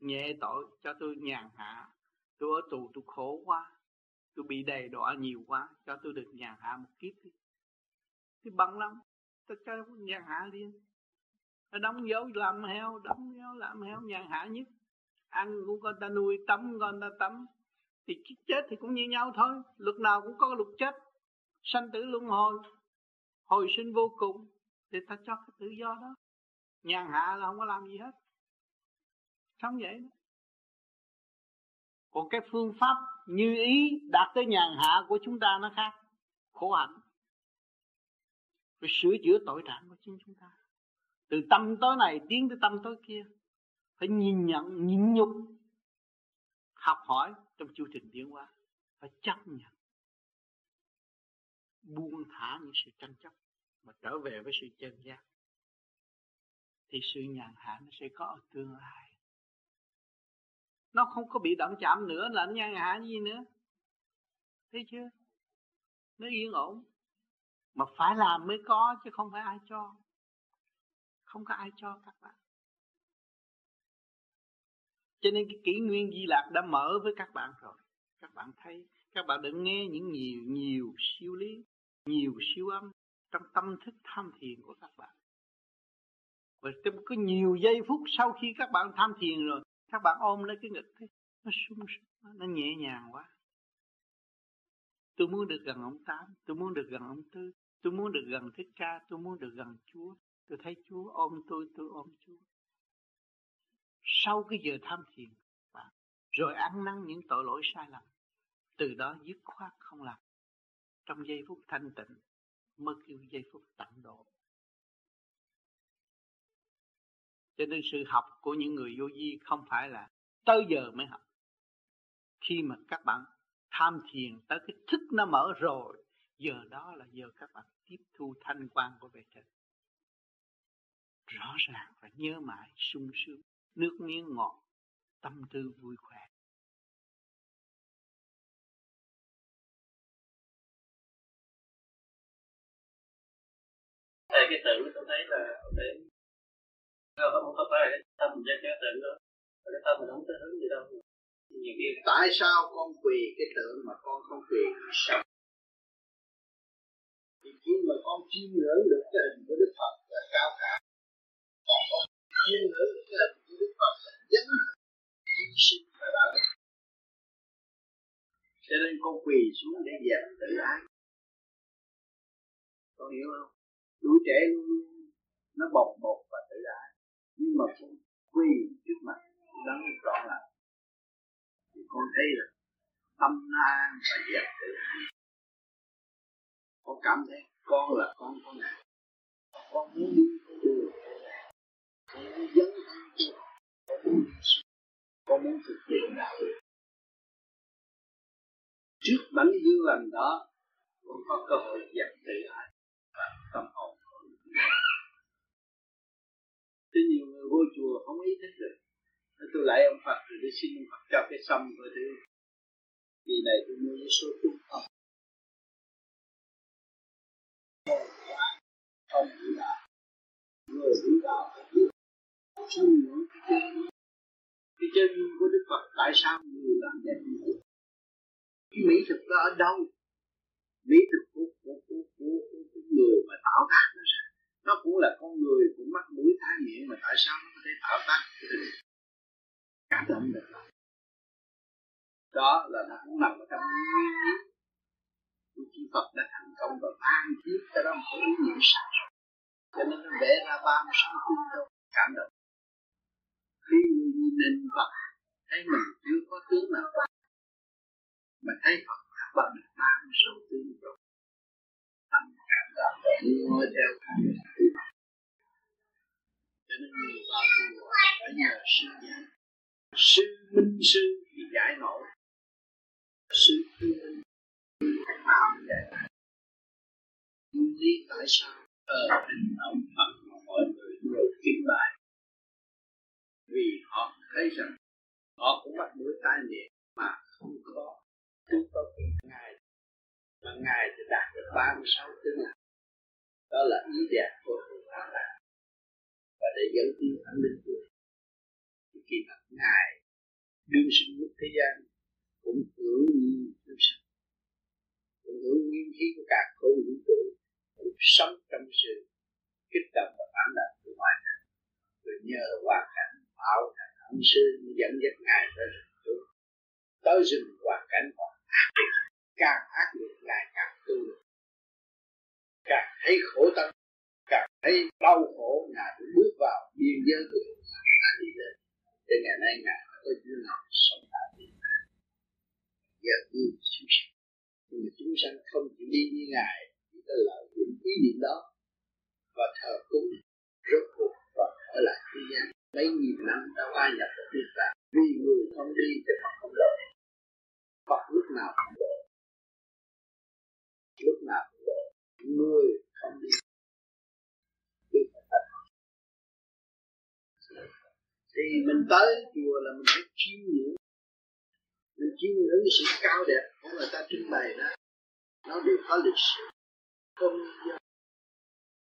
nhẹ tội cho tôi nhàn hạ. Tôi ở tù tôi khổ quá tôi bị đầy đọa nhiều quá cho tôi được nhàn hạ một kiếp đi. Thì bằng lắm tôi cho nhàn hạ đi, nó đóng dấu làm heo đóng dấu làm heo nhàn hạ nhất. Ăn cũng con ta nuôi tắm con ta tắm thì chết thì cũng như nhau thôi. Luật nào cũng có luật chết. Sanh tử luân hồi. Hồi sinh vô cùng. Thì ta cho cái tự do đó. Nhàn hạ là không có làm gì hết. Sống vậy đó. Còn cái phương pháp như ý đạt tới nhàn hạ của chúng ta nó khác. Khổ hạnh. Rồi sửa chữa tội trạng của chính chúng ta. Từ tâm tối này tiến tới tâm tối kia. Phải nhìn nhận, nhịn nhục. Học hỏi trong chu trình tiến hóa, phải chấp nhận buông thả những sự tranh chấp mà trở về với sự chân giác. Thì sự nhàn hạ nó sẽ có ở tương lai. Nó không có bị động chạm nữa, là nó nhàn hạ gì nữa. Thấy chưa? Nó yên ổn. Mà phải làm mới có, chứ không phải ai cho. Không có ai cho các bạn cho nên cái kỷ nguyên di lạc đã mở với các bạn rồi. Các bạn thấy, các bạn đừng nghe những nhiều nhiều siêu lý, nhiều siêu âm trong tâm thức tham thiền của các bạn. Và trong có nhiều giây phút sau khi các bạn tham thiền rồi, các bạn ôm lấy cái ngực thấy nó sung sướng nó nhẹ nhàng quá. Tôi muốn được gần ông tám, tôi muốn được gần ông tư, tôi muốn được gần thích ca, tôi muốn được gần chúa. Tôi thấy chúa ôm tôi tôi ôm chúa sau cái giờ tham thiền à, rồi ăn năn những tội lỗi sai lầm, từ đó dứt khoát không làm. Trong giây phút thanh tịnh mới kêu giây phút tận độ. Cho nên sự học của những người vô vi không phải là tới giờ mới học. Khi mà các bạn tham thiền tới cái thức nó mở rồi, giờ đó là giờ các bạn tiếp thu thanh quan của bề trên rõ ràng và nhớ mãi sung sướng nước miếng ngọt tâm tư vui khỏe. Thầy cái tự tôi thấy là để không có phải là cái tâm cho cái tự đó. Cái tâm mình không có hướng gì đâu. Nhiều khi tại sao con quỳ cái tượng mà con không quỳ sao thì khi mà con chiêm ngưỡng được cái hình của Đức Phật là cao cả. Và con chiêm ngưỡng được cái hình Đức Phật là dấn hy sinh và đạo đức cho nên con quỳ xuống để dẹp tự ái. Con hiểu không? Tuổi trẻ luôn luôn nó bồng bột và tự ái. Nhưng mà con quỳ trước mặt đấng rõ là thì con thấy là tâm an và dẹp tự ái. Con cảm thấy con là con con ngài. Con muốn đi con đường con muốn dấn thân cho con muốn con muốn thực hiện đạo đức trước bánh dương lành đó cũng có cơ hội dập tự lại và tâm hồn Thế nhiều người vô chùa không ý thức được tôi lại ông Phật rồi tôi xin ông Phật cho cái sâm rồi tôi kỳ này tôi mua cái số trung tâm không hiểu đạo người hiểu đạo phải biết ngưỡng cái chân cái chân của Đức Phật tại sao người làm đẹp như cái mỹ thực đó ở đâu? Mỹ thực của của của của, của, của người mà tạo tác nó ra nó cũng là con người cũng mắt mũi tai miệng mà tại sao nó có thể tạo tác cảm động được đó là nó cũng nằm ở trong nguyên lý của chư Phật đã thành công và ban chiếc cho đó một ý nghĩa sáng cho nên nó vẽ ra ba mươi sáu tương đâu. Cảm động khi người nhìn Phật, thấy mình chưa có tướng nào mà thấy Phật đã bằng ba mươi sáu tương rồi. Tâm cảm động mua theo cho nên người vào chùa phải nhờ sư dạy sư minh sư thì giải nổi. Sư tư minh nào vậy. Nguyên lý tại sao? Ở trên ông Phật mà mọi người đều kính bài vì họ thấy rằng họ cũng bắt mũi tai miệng mà không có. Chúng có quyền ngài, mà ngài thì đạt được ba mươi sáu tướng là đó là ý đẹp của Phật là và để dẫn tiến thánh linh của khi mà ngài đương sinh lúc thế gian, cũng hưởng nhiên chúng sanh. Cũng hưởng nguyên khí của cả không vũ trụ, cũng sống trong sự kích động và phản động của ngoại cảnh rồi nhờ hoàn cảnh tạo thành ân sư dẫn dắt ngài tới rừng tu tới rừng hoàn cảnh còn ác liệt càng ác liệt ngài càng tu càng thấy khổ tâm, càng thấy đau khổ, ngài cũng bước vào biên giới của ngài đi lên. Cho ngày nay ngài có duyên nào sống tại Việt Nam. Giờ như chúng sanh, nhưng mà chúng sanh không chịu đi như ngài, chỉ có lợi dụng ý niệm đó, và thờ cúng, rốt cuộc và ở lại thế gian mấy nghìn năm đã qua nhập vào thiên tạng, vì người không đi thì Phật không độ Phật lúc nào cũng độ lúc nào cũng độ người không đi. Thì thì mình tới chùa là mình phải chiêm ngưỡng. Mình chiêm ngưỡng cái sự cao đẹp của người ta trưng bày đó. Nó đều có lịch sử có nguyên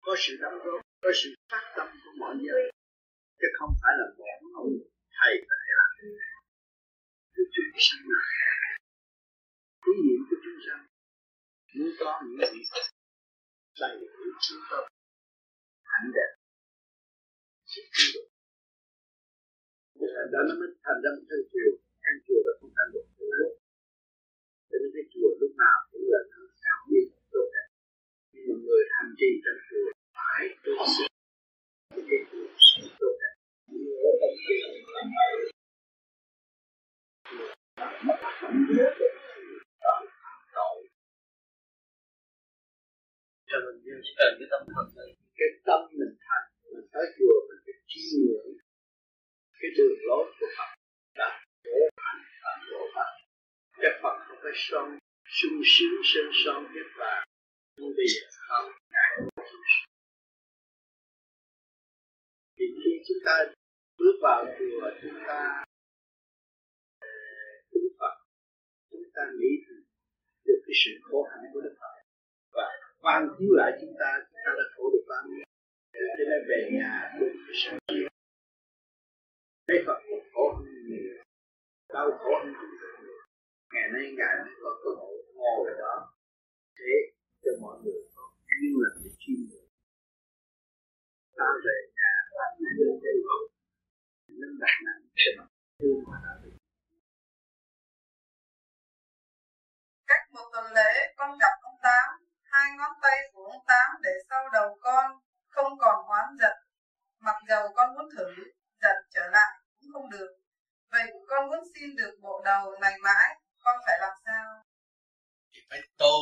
có sự đóng góp, có sự phát tâm của mọi người chứ không phải là một ông thầy có là làm chuyện chúng sanh ý niệm của chúng sanh muốn có những gì đầy đủ chúng ta, hạnh đẹp sự tiến bộ đó nó mới thành ra một thân chùa ăn chùa là không thành được. Thứ cho nên cái chùa lúc nào cũng là nó sao biết tốt đẹp. Nhưng người hành trì trong chùa phải tu sĩ cái chùa sẽ tốt đẹp chỉ cần cái tâm thật cái tâm mình thành, mình tới chùa mình phải chiêm ngưỡng cái đường lối của Phật đã đổ hành và đổ Phật cái Phật không phải son, sung sướng sơn son cái vàng nhưng bây giờ không, ngại sung sướng thì khi chúng ta bước vào chùa chúng ta kính Phật, chúng ta nghĩ được cái sự khổ hạnh của Đức Phật. Và quan chiếu lại chúng ta chúng ta đã khổ được bao nhiêu. Cho nên về nhà cũng cái sự chịu thấy Phật một khổ hơn nhiều. Đau khổ hơn chúng ta ngày nay ngài mới có cơ hội ngồi đó, để cho mọi người có duyên lành để chiêm ngưỡng. Ta về nhà, ta lên đây lên đặt nặng thương mà đã được Cách một tuần lễ con gặp ông Tám, hai ngón tay của ông Tám để sau đầu con, không còn hoán giận. Mặc dầu con muốn thử, giận trở lại cũng không được. Vậy con muốn xin được bộ đầu này mãi, con phải làm sao? Thì phải tu.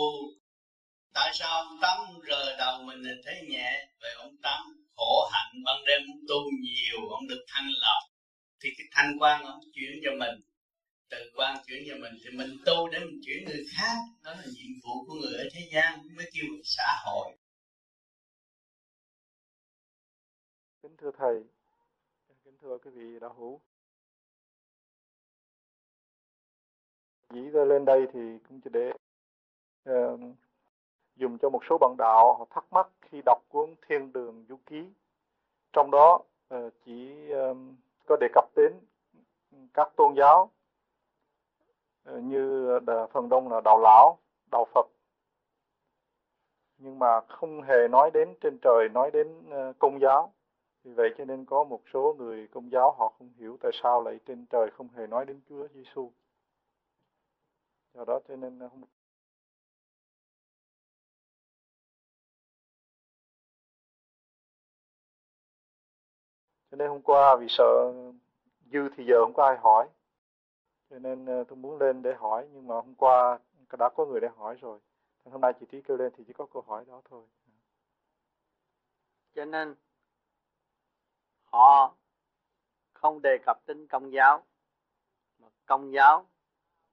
Tại sao ông Tám rờ đầu mình thấy nhẹ, về ông Tám khổ hạnh ban đêm ông tu nhiều, ông được thanh lọc. Thì cái thanh quan ông chuyển cho mình, từ quan chuyển cho mình thì mình tu để mình chuyển người khác. Đó là nhiệm vụ của người ở thế gian mới kêu là xã hội. Kính thưa thầy kính thưa quý vị đạo hữu. Dĩ ra lên đây thì cũng chỉ để uh, dùng cho một số bạn đạo họ thắc mắc khi đọc cuốn Thiên Đường Du Ký. Trong đó uh, chỉ uh, có đề cập đến các tôn giáo ờ, như phần đông là đạo lão, đạo phật. Nhưng mà không hề nói đến trên trời, nói đến ờ, công giáo. Vì vậy cho nên có một số người công giáo họ không hiểu tại sao lại trên trời không hề nói đến Chúa Giêsu do đó cho nên nên hôm qua vì sợ dư thì giờ không có ai hỏi. Cho nên ờ, tôi muốn lên để hỏi, nhưng mà hôm qua đã có người để hỏi rồi. Hôm nay chị trí kêu lên thì chỉ có câu hỏi đó thôi. Cho nên, họ không đề cập đến công giáo, mà công giáo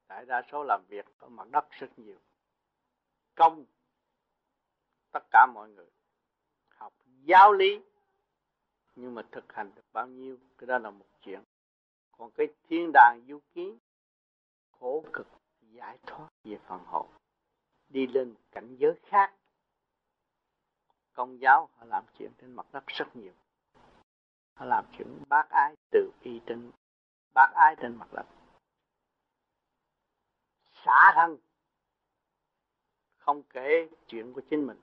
đại đa số làm việc ở mặt đất rất nhiều. Công tất cả mọi người học giáo lý nhưng mà thực hành được bao nhiêu, cái đó là một chuyện. Còn cái thiên đàng du ký, khổ cực, giải thoát về phần hồn, đi lên cảnh giới khác. Công giáo họ làm chuyện trên mặt đất rất nhiều. Họ làm chuyện bác ái từ y trên, bác ái trên mặt đất. Xả thân, không kể chuyện của chính mình.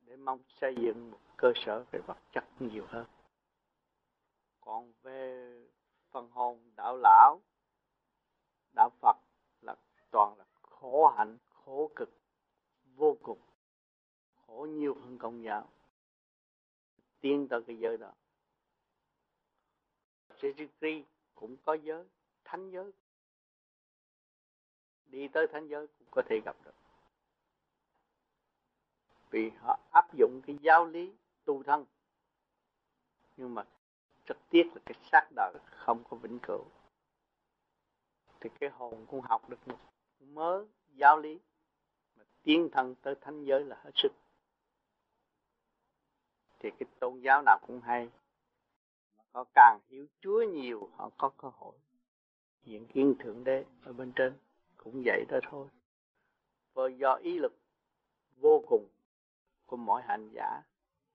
Để mong xây dựng một cơ sở về vật chất nhiều hơn. Còn về phần hồn đạo lão, đạo Phật là toàn là khổ hạnh, khổ cực, vô cùng, khổ nhiều hơn công giáo. Tiến tới cái giới đó Jesus cũng có giới, thánh giới. Đi tới thánh giới cũng có thể gặp được. Vì họ áp dụng cái giáo lý tu thân. Nhưng mà trực tiếp là cái xác đời không có vĩnh cửu. Thì cái hồn cũng học được một mớ giáo lý mà tiến thân tới thánh giới là hết sức. Thì cái tôn giáo nào cũng hay. Mà có càng hiểu Chúa nhiều, họ có cơ hội hiện kiến thượng đế ở bên trên. Cũng vậy đó thôi. Và do ý lực vô cùng của mỗi hành giả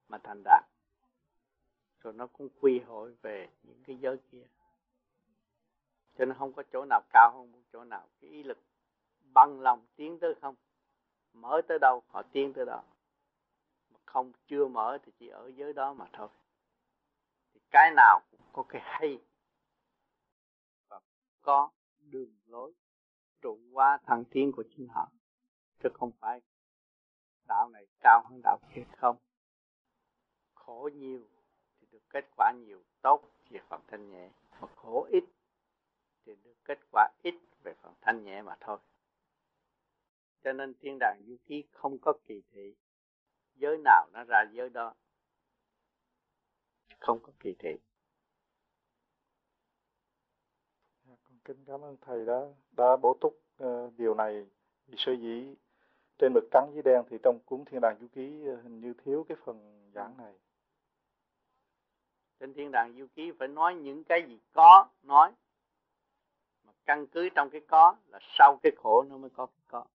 mà thành đạt. Rồi nó cũng quy hội về những cái giới kia. Cho nên không có chỗ nào cao hơn chỗ nào. Cái ý lực bằng lòng tiến tới không? Mở tới đâu, họ tiến tới đó. Mà không chưa mở thì chỉ ở giới đó mà thôi. Thì cái nào cũng có cái hay. Và có đường lối trụ qua thăng tiến của chính họ. Chứ không phải đạo này cao hơn đạo kia không? Khổ nhiều thì được kết quả nhiều tốt về phần thanh nhẹ. Mà khổ ít thì được kết quả ít về phần thanh nhẹ mà thôi. Cho nên thiên đàng du ký không có kỳ thị. Giới nào nó ra giới đó không có kỳ thị. Dạ, con kính cảm ơn thầy đã đã bổ túc uh, điều này. Vì sơ dĩ trên mực trắng với đen thì trong cuốn thiên đàng du ký uh, hình như thiếu cái phần giảng này trên thiên đàng du ký phải nói những cái gì có nói mà căn cứ trong cái có là sau cái khổ nó mới có cái có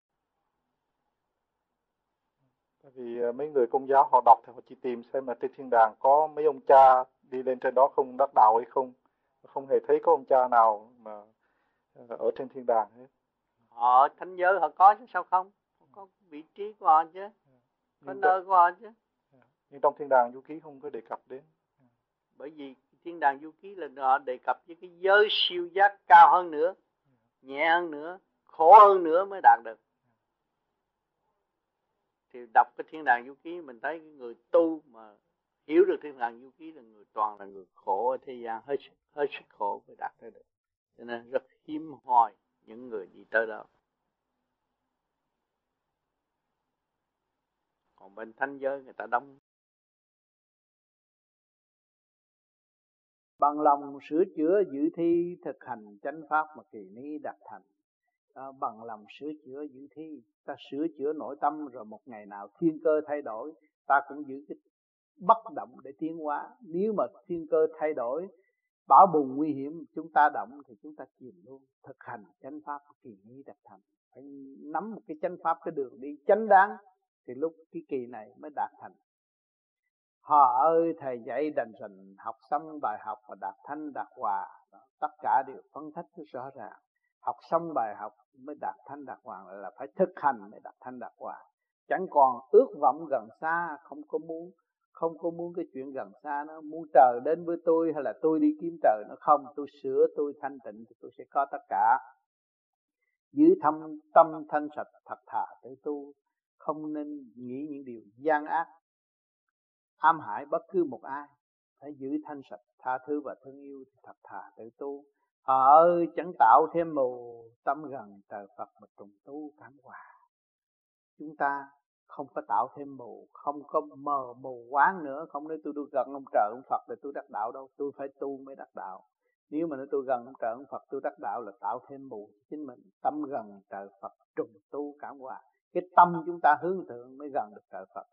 Tại vì à, mấy người công giáo họ đọc thì họ chỉ tìm xem là trên thiên đàng có mấy ông cha đi lên trên đó không đắc đạo hay không. Không hề thấy có ông cha nào mà à, ở trên thiên đàng hết. Họ thánh giới họ có chứ sao không? Có vị trí của họ chứ. Có nhưng nơi của họ chứ. Nhưng trong thiên đàng du ký không có đề cập đến. Bởi vì thiên đàng du ký là họ đề cập với cái giới siêu giác cao hơn nữa, nhẹ hơn nữa, khổ hơn nữa mới đạt được. Thì đọc cái thiên đàng du ký mình thấy cái người tu mà hiểu được thiên đàng du ký là người toàn là người khổ ở thế gian hết hết sức khổ mới đạt tới được. Cho nên rất hiếm hoi những người đi tới đó. Còn bên thánh giới người ta đông bằng lòng sửa chữa giữ thi thực hành chánh pháp mà kỳ ni đạt thành. À, bằng lòng sửa chữa giữ thi ta sửa chữa nội tâm rồi một ngày nào thiên cơ thay đổi ta cũng giữ cái bất động để tiến hóa. Nếu mà thiên cơ thay đổi bão bùng nguy hiểm chúng ta động thì chúng ta chìm luôn. Thực hành chánh pháp kỳ ni đạt thành. Phải nắm một cái chánh pháp cái đường đi chánh đáng thì lúc cái kỳ này mới đạt thành họ ơi, thầy dạy đành rình học xong bài học và đạt thanh, đạt hòa. Tất cả đều phân tích rõ ràng. Học xong bài học mới đạt thanh, đạt hòa là phải thực hành mới đạt thanh, đạt hòa. Chẳng còn ước vọng gần xa, không có muốn, không có muốn cái chuyện gần xa nó muốn trời đến với tôi hay là tôi đi kiếm trời nó không. Tôi sửa, tôi thanh tịnh thì tôi sẽ có tất cả. Giữ thâm tâm thanh sạch thật thà tới tu, không nên nghĩ những điều gian ác ám hại bất cứ một ai. Phải giữ thanh sạch, tha thứ và thương yêu thật thà tự tu. Họ ơi chẳng tạo thêm mù tâm gần trời Phật mà trùng tu cảm hòa chúng ta không có tạo thêm mù không có mờ mù quáng nữa. Không nói tôi tôi gần ông trời, ông Phật để tôi đắc đạo đâu. Tôi phải tu mới đắc đạo. Nếu mà nói tôi gần ông trời, ông Phật, tôi đắc đạo là tạo thêm mù. Chính mình tâm gần trời Phật, trùng tu cảm hòa cái tâm chúng ta hướng thượng mới gần được trời Phật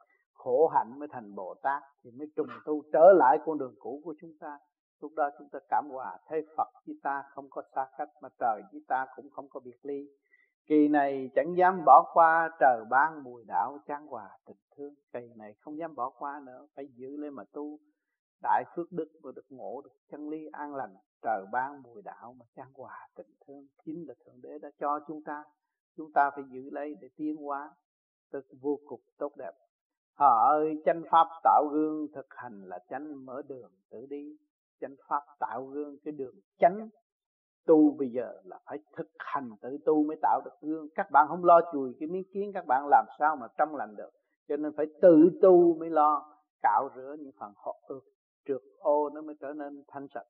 khổ hạnh mới thành Bồ Tát thì mới trùng tu trở lại con đường cũ của chúng ta. Lúc đó chúng ta cảm hòa thấy Phật với ta không có xa cách mà trời với ta cũng không có biệt ly. Kỳ này chẳng dám bỏ qua trời ban mùi đạo chan hòa tình thương. Kỳ này không dám bỏ qua nữa phải giữ lên mà tu. Đại phước đức và được ngộ được chân lý an lành trời ban mùi đạo mà chan hòa tình thương. Chính là thượng đế đã cho chúng ta. Chúng ta phải giữ lấy để tiến hóa. Tức vô cùng tốt đẹp họ ơi, chánh pháp tạo gương thực hành là chánh, mở đường tự đi. Chánh pháp tạo gương cái đường chánh. Tu bây giờ là phải thực hành tự tu mới tạo được gương. Các bạn không lo chùi cái miếng kiến, các bạn làm sao mà trong lành được. Cho nên phải tự tu mới lo, cạo rửa những phần hộ ước trượt ô nó mới trở nên thanh sạch.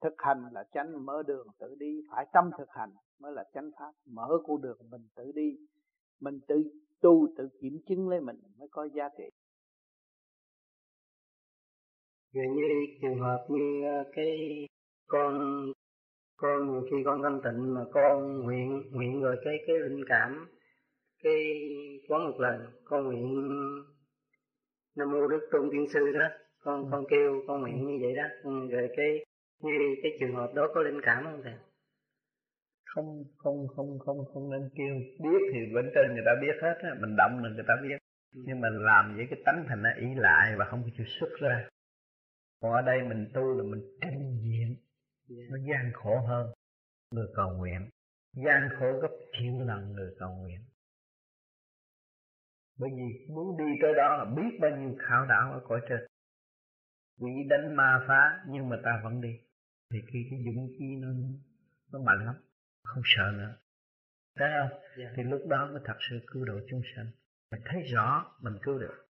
Thực hành là chánh, mở đường tự đi, phải tâm thực hành mới là chánh pháp. Mở con đường mình tự đi. Mình tự tu tự kiểm chứng lấy mình mới có giá trị. Vậy như trường hợp như ờ, cái con con nhiều khi con thanh tịnh mà con nguyện nguyện rồi cái cái linh cảm, cái có một lần con nguyện nam mô đức tôn tiên sư đó, con con kêu, con nguyện như vậy đó. Ừ, rồi cái, như cái trường hợp đó có linh cảm không thầy? Không không không không không nên kêu. Biết thì bên trên người ta biết hết á mình động là người ta biết. Nhưng mà làm với cái tánh thành nó ý lại và không chịu xuất ra. Còn ở đây mình tu là mình tranh diện. Yeah. nó gian khổ hơn người cầu nguyện. Gian khổ gấp triệu lần người cầu nguyện. Bởi vì muốn đi tới đó là biết bao nhiêu khảo đảo ở cõi trên. Quỷ đánh ma phá nhưng mà ta vẫn đi. Thì khi cái dũng khí nó nó mạnh lắm không sợ nữa. Thấy không? Yeah. Dạ. thì lúc đó mới thật sự cứu độ chúng sanh. Mình thấy rõ mình cứu được.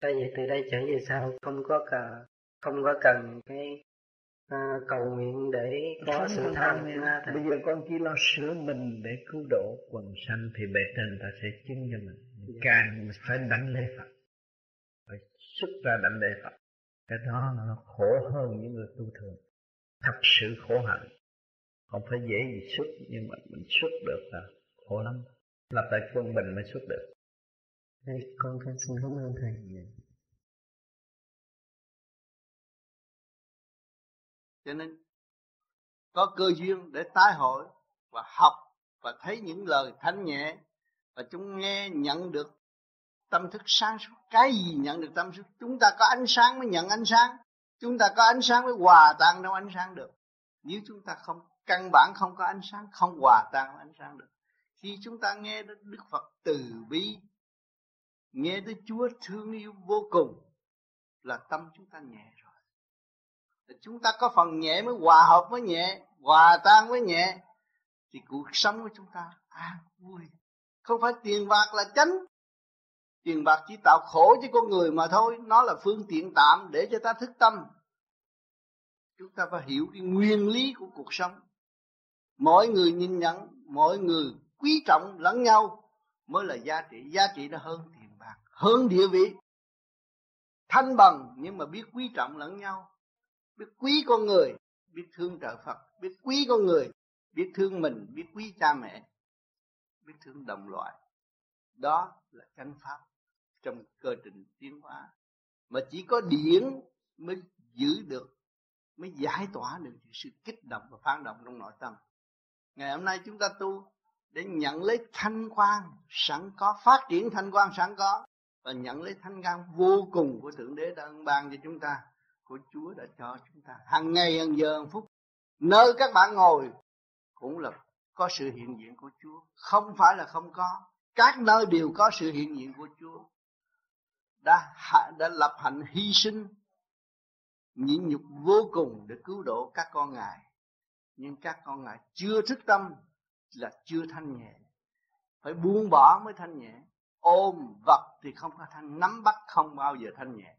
Tại vậy từ đây trở về sau không có cần không có cần cái à, cầu nguyện để có không, sự tham bây giờ con chỉ lo sửa mình để cứu độ quần sanh thì bề trên ta sẽ chứng cho mình. Yeah. Dạ. càng phải đánh lễ Phật. Phải xuất ra đánh lễ Phật. Cái đó nó khổ hơn những người tu thường. Thật sự khổ hạnh không phải dễ gì xuất nhưng mà mình xuất được là khổ lắm. Lập tại quân bình mới xuất được. Thế con con xin cảm ơn thầy. Cho nên có cơ duyên để tái hội và học và thấy những lời thanh nhẹ và chúng nghe nhận được tâm thức sáng suốt. Cái gì nhận được tâm thức? Chúng ta có ánh sáng mới nhận ánh sáng. Chúng ta có ánh sáng mới hòa tan trong ánh sáng được. Nếu chúng ta không căn bản không có ánh sáng, không hòa tan ánh sáng được. Khi chúng ta nghe đến đức phật từ bi, nghe tới chúa thương yêu vô cùng, là tâm chúng ta nhẹ rồi. Chúng ta có phần nhẹ mới hòa hợp với nhẹ, hòa tan với nhẹ, thì cuộc sống của chúng ta an vui. Không phải tiền bạc là chánh. Tiền bạc chỉ tạo khổ cho con người mà thôi. Nó là phương tiện tạm để cho ta thức tâm. Chúng ta phải hiểu cái nguyên lý của cuộc sống mỗi người nhìn nhận, mỗi người quý trọng lẫn nhau mới là giá trị. Giá trị nó hơn tiền bạc, hơn địa vị. Thanh bằng nhưng mà biết quý trọng lẫn nhau, biết quý con người, biết thương trợ phật, biết quý con người, biết thương mình, biết quý cha mẹ, biết thương đồng loại. Đó là chánh pháp trong cơ trình tiến hóa. Mà chỉ có điển mới giữ được, mới giải tỏa được sự kích động và phản động trong nội tâm ngày hôm nay chúng ta tu để nhận lấy thanh quan sẵn có, phát triển thanh quan sẵn có và nhận lấy thanh quan vô cùng của thượng đế đã ban cho chúng ta, của chúa đã cho chúng ta. Hàng ngày hàng giờ hàng phút, nơi các bạn ngồi cũng là có sự hiện diện của chúa. Không phải là không có, các nơi đều có sự hiện diện của chúa. Đã đã lập hạnh hy sinh, nhịn nhục vô cùng để cứu độ các con ngài nhưng các con ngài chưa thức tâm, là chưa thanh nhẹ. Phải buông bỏ mới thanh nhẹ. Ôm vật thì không có thanh, nắm bắt không bao giờ thanh nhẹ.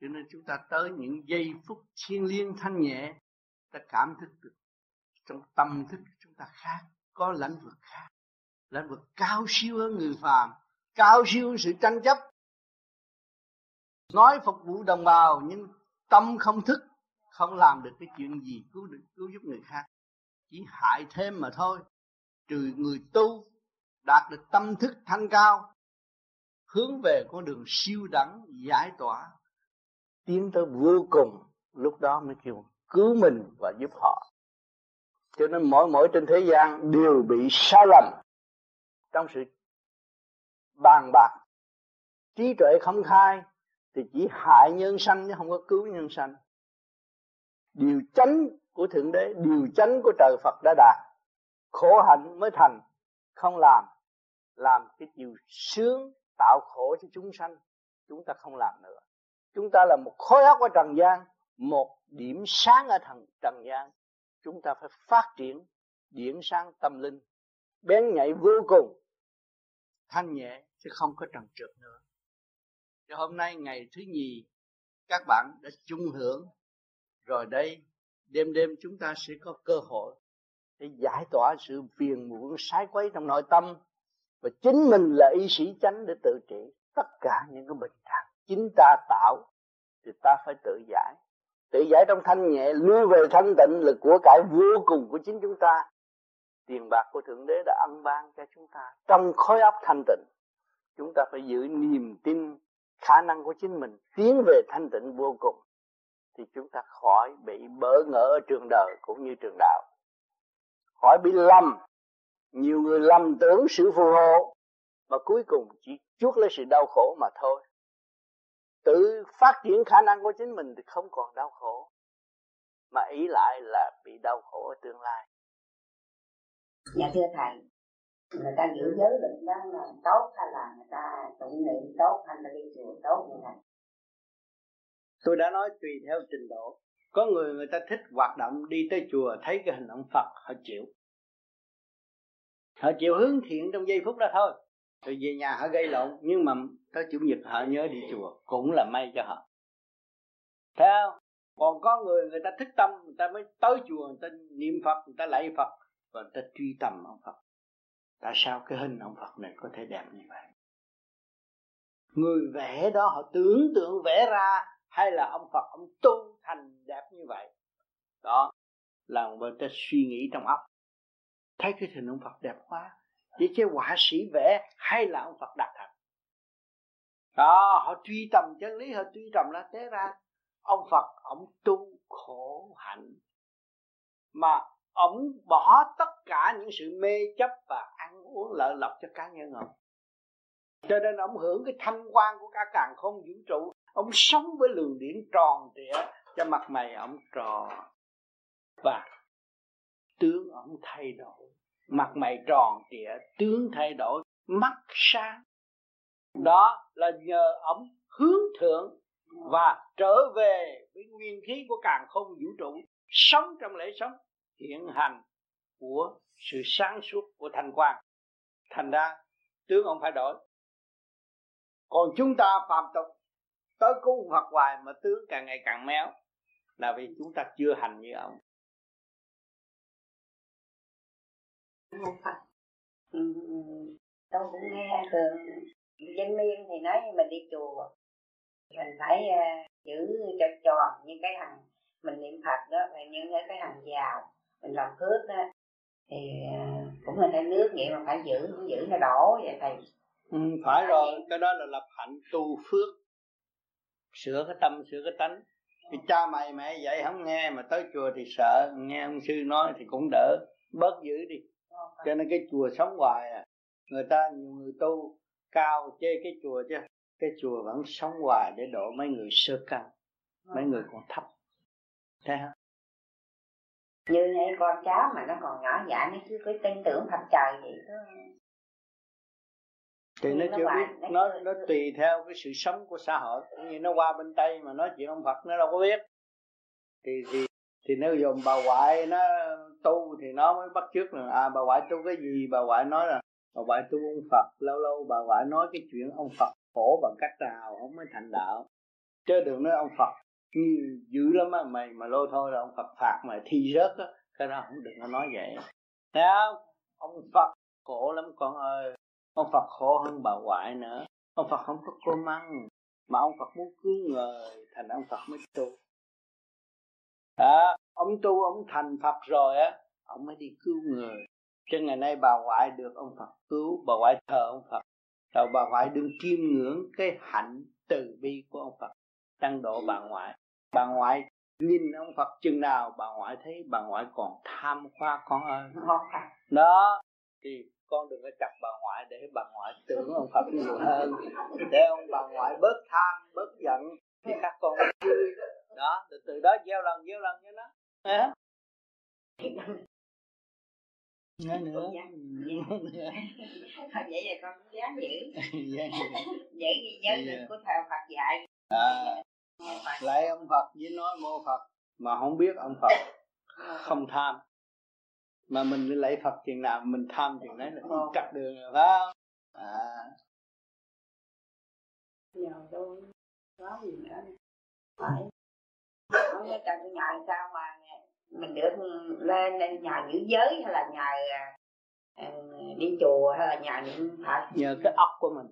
Cho nên chúng ta tới những giây phút thiên liêng thanh nhẹ, ta cảm thức được. Trong tâm thức chúng ta khác, có lãnh vực khác. Lãnh vực cao siêu hơn người phàm, cao siêu hơn sự tranh chấp. Nói phục vụ đồng bào, nhưng tâm không thức không làm được cái chuyện gì cứu được, cứu giúp người khác. Chỉ hại thêm mà thôi. Trừ người tu đạt được tâm thức thanh cao, hướng về con đường siêu đẳng, giải tỏa, tiến tới vô cùng, lúc đó mới kêu cứu mình và giúp họ. Cho nên mỗi mỗi trên thế gian đều bị sai lầm trong sự bàn bạc. Trí tuệ không khai thì chỉ hại nhân sanh chứ không có cứu nhân sanh điều chánh của thượng đế, điều chánh của trời phật đã đạt. Khổ hạnh mới thành, không làm làm cái điều sướng, tạo khổ cho chúng sanh. Chúng ta không làm nữa. Chúng ta là một khối óc ở trần gian, một điểm sáng ở thần, trần gian. Chúng ta phải phát triển điểm sáng tâm linh. Bén nhạy vô cùng, thanh nhẹ, chứ không có trần trượt nữa. Thì hôm nay ngày thứ nhì, các bạn đã chung hưởng rồi đây, đêm đêm chúng ta sẽ có cơ hội để giải tỏa sự phiền muộn sái quấy trong nội tâm. Và chính mình là y sĩ chánh để tự trị tất cả những cái bệnh trạng. Chính ta tạo thì ta phải tự giải. Tự giải trong thanh nhẹ, lưu về thanh tịnh là của cải vô cùng của chính chúng ta. Tiền bạc của thượng đế đã ân ban cho chúng ta. Trong khối óc thanh tịnh, chúng ta phải giữ niềm tin khả năng của chính mình tiến về thanh tịnh vô cùng thì chúng ta khỏi bị bỡ ngỡ ở trường đời cũng như trường đạo. Khỏi bị lầm. Nhiều người lầm tưởng sự phù hộ, mà cuối cùng chỉ chuốc lấy sự đau khổ mà thôi. Tự phát triển khả năng của chính mình thì không còn đau khổ, mà ý lại là bị đau khổ ở tương lai. Dạ thưa thầy, người ta giữ giới định đó là tốt hay là người ta tụng niệm tốt hay là đi chùa tốt như thế tôi đã nói tùy theo trình độ. Có người người ta thích hoạt động đi tới chùa, thấy cái hình ông Phật, họ chịu. Họ chịu hướng thiện trong giây phút đó thôi. Rồi về nhà họ gây lộn, nhưng mà tới chủ nhật họ nhớ đi chùa, cũng là may cho họ. Thấy không? Còn có người người ta thích tâm, người ta mới tới chùa, người ta niệm phật, người ta lạy phật, và người ta truy tầm ông phật. Tại sao cái hình ông phật này có thể đẹp như vậy? Người vẽ đó, họ tưởng tượng vẽ ra hay là ông phật, ông tu thành đẹp như vậy? Đó là người ta suy nghĩ trong óc. Thấy cái hình ông phật đẹp quá chỉ cái họa sĩ vẽ hay là ông phật đạt thành? Đó, họ truy tầm chân lý, họ truy tầm là thế ra. Ông phật, ông tu khổ hạnh. Mà ông bỏ tất cả những sự mê chấp và ăn uống lợi lộc cho cá nhân ông cho nên ông hưởng cái thanh quan của cả càng không vũ trụ. Ông sống với luồng điển tròn trịa cho mặt mày ông tròn và tướng ông thay đổi. Mặt mày tròn trịa, tướng thay đổi. Mắt sáng. Đó là nhờ ông hướng thượng và trở về với nguyên khí của càng không vũ trụ. Sống trong lễ sống hiện hành của sự sáng suốt của thanh quan. Thành ra tướng ông phải đổi còn chúng ta phạm tục tới cứu Phật hoài mà tướng càng ngày càng méo là vì chúng ta chưa hành như ông. Không Phật ừ, ừ, tôi cũng nghe thường dân miên thì nói mình đi chùa. Mình phải uh, giữ cho tròn như cái hàng mình niệm phật đó và những cái hàng giàu mình làm phước đó. Thì uh, cũng là cái nước vậy mà phải giữ không giữ nó đổ vậy thầy ừ, phải rồi cái đó là lập hạnh tu phước. Sửa cái tâm sửa cái tánh. Thì cha mày mẹ dạy không nghe mà tới chùa thì sợ. Nghe ông sư nói thì cũng đỡ. Bớt dữ đi. Cho nên cái chùa sống hoài à. Người ta nhiều người tu cao chê cái chùa chứ. Cái chùa vẫn sống hoài để độ mấy người sơ căn mấy người còn thấp. Thấy không? Như này con cháu mà nó còn nhỏ dạ nó chưa có tin tưởng phật trời vậy đó thì nó chưa biết nó nó tùy theo cái sự sống của xã hội như nó qua bên tây mà nói chuyện ông phật nó đâu có biết. Thì thì thì nếu dồn bà ngoại nó tu thì nó mới bắt chước là à bà ngoại tu cái gì? Bà ngoại nói là bà ngoại tu ông phật. Lâu lâu bà ngoại nói cái chuyện ông phật khổ bằng cách nào ông mới thành đạo. Chứ đừng nói ông phật nhiều dữ lắm á mày mà lôi thôi là ông phật phạt mày thi rớt á. Cái đó không đừng có nói vậy. Thấy không? Ông phật khổ lắm con ơi ông phật khổ hơn bà ngoại nữa. Ông phật không có cơm ăn mà ông phật muốn cứu người thành ông phật mới tu. Đó ông tu ông thành phật rồi á ông mới đi cứu người. Cho ngày nay bà ngoại được ông phật cứu bà ngoại thờ ông phật. Rồi bà ngoại đừng chiêm ngưỡng cái hạnh từ bi của ông phật tăng độ bà ngoại. Bà ngoại nhìn ông phật chừng nào bà ngoại thấy bà ngoại còn tham khoa con ơi đó thì con đừng có chặt bà ngoại để bà ngoại tưởng ông phật nhiều hơn. Để ông bà ngoại bớt tham bớt giận thì các con vui. Đó từ từ đó gieo lần gieo lần cho nó. À. nghe nữa. Vậy là con cũng dám giữ. Vậy thì nhớ đừng có theo Phật dạy. À, lại ông Phật với nói mô Phật mà không biết ông Phật không tham mà mình lấy Phật chừng nào mình tham chừng đấy là không cắt đường rồi phải không? À. Nhờ tôi có gì nữa phải. Không biết cần nhờ sao mà mình được lên lên nhờ giữ giới hay là nhờ uh, đi chùa hay là nhờ niệm phật nhờ cái óc của mình.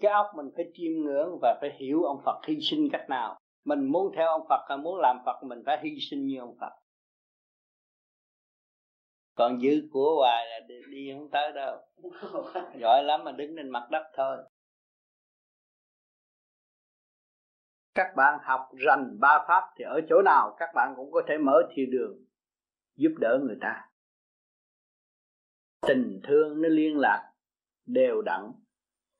Cái óc mình phải chiêm ngưỡng và phải hiểu ông Phật hy sinh cách nào. Mình muốn theo ông Phật hay muốn làm Phật mình phải hy sinh như ông Phật còn dư của hoài là đi, đi không tới đâu. Giỏi lắm mà đứng lên mặt đất thôi. Các bạn học rành ba pháp thì ở chỗ nào các bạn cũng có thể mở thiên đường giúp đỡ người ta. Tình thương nó liên lạc đều đặn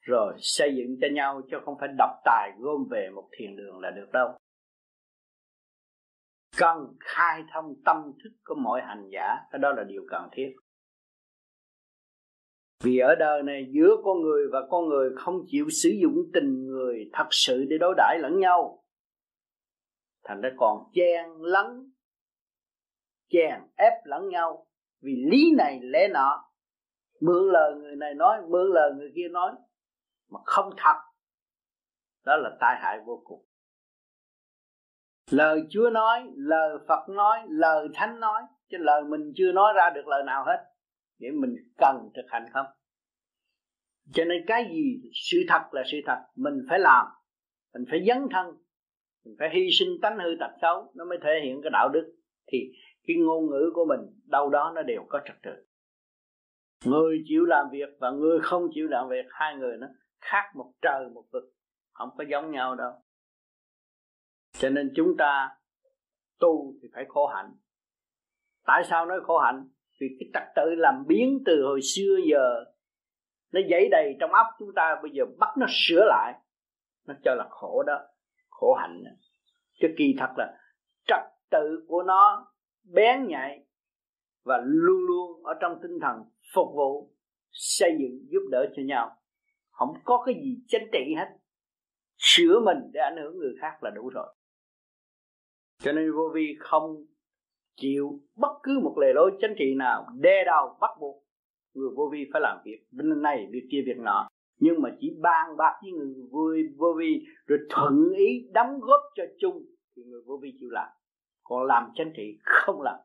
rồi xây dựng cho nhau chứ không phải độc tài gom về một thiền đường là được đâu cần khai thông tâm thức của mọi hành giả. Cái đó là điều cần thiết. Vì ở đời này, giữa con người và con người không chịu sử dụng tình người thật sự để đối đãi lẫn nhau. Thành ra còn chen lấn, chèn ép lẫn nhau. Vì lý này, lẽ nọ, mượn lời người này nói, mượn lời người kia nói, mà không thật. Đó là tai hại vô cùng lời chúa nói, lời phật nói, lời thánh nói, chứ lời mình chưa nói ra được lời nào hết. Để mình cần thực hành không? Cho nên cái gì sự thật là sự thật, mình phải làm. Mình phải dấn thân, mình phải hy sinh tánh hư tật xấu, nó mới thể hiện cái đạo đức. Thì cái ngôn ngữ của mình, đâu đó nó đều có trật tự. Người chịu làm việc và người không chịu làm việc, hai người nó khác một trời một vực, không có giống nhau đâu cho nên chúng ta tu thì phải khổ hạnh. Tại sao nói khổ hạnh? Vì cái trật tự làm biến từ hồi xưa giờ, nó dấy đầy trong óc chúng ta, bây giờ bắt nó sửa lại, nó cho là khổ đó, khổ hạnh. Đó. chứ kỳ thật là trật tự của nó bén nhạy và luôn luôn ở trong tinh thần phục vụ, xây dựng, giúp đỡ cho nhau. Không có cái gì chánh trị hết. Sửa mình để ảnh hưởng người khác là đủ rồi cho nên vô vi không chịu bất cứ một lề lối chính trị nào đe đầu bắt buộc người vô vi phải làm việc. Bên này việc kia việc nọ. Nhưng mà chỉ bàn bạc với người vui vô vi, rồi thuận ý đóng góp cho chung thì người vô vi chịu làm. Còn làm chính trị không làm.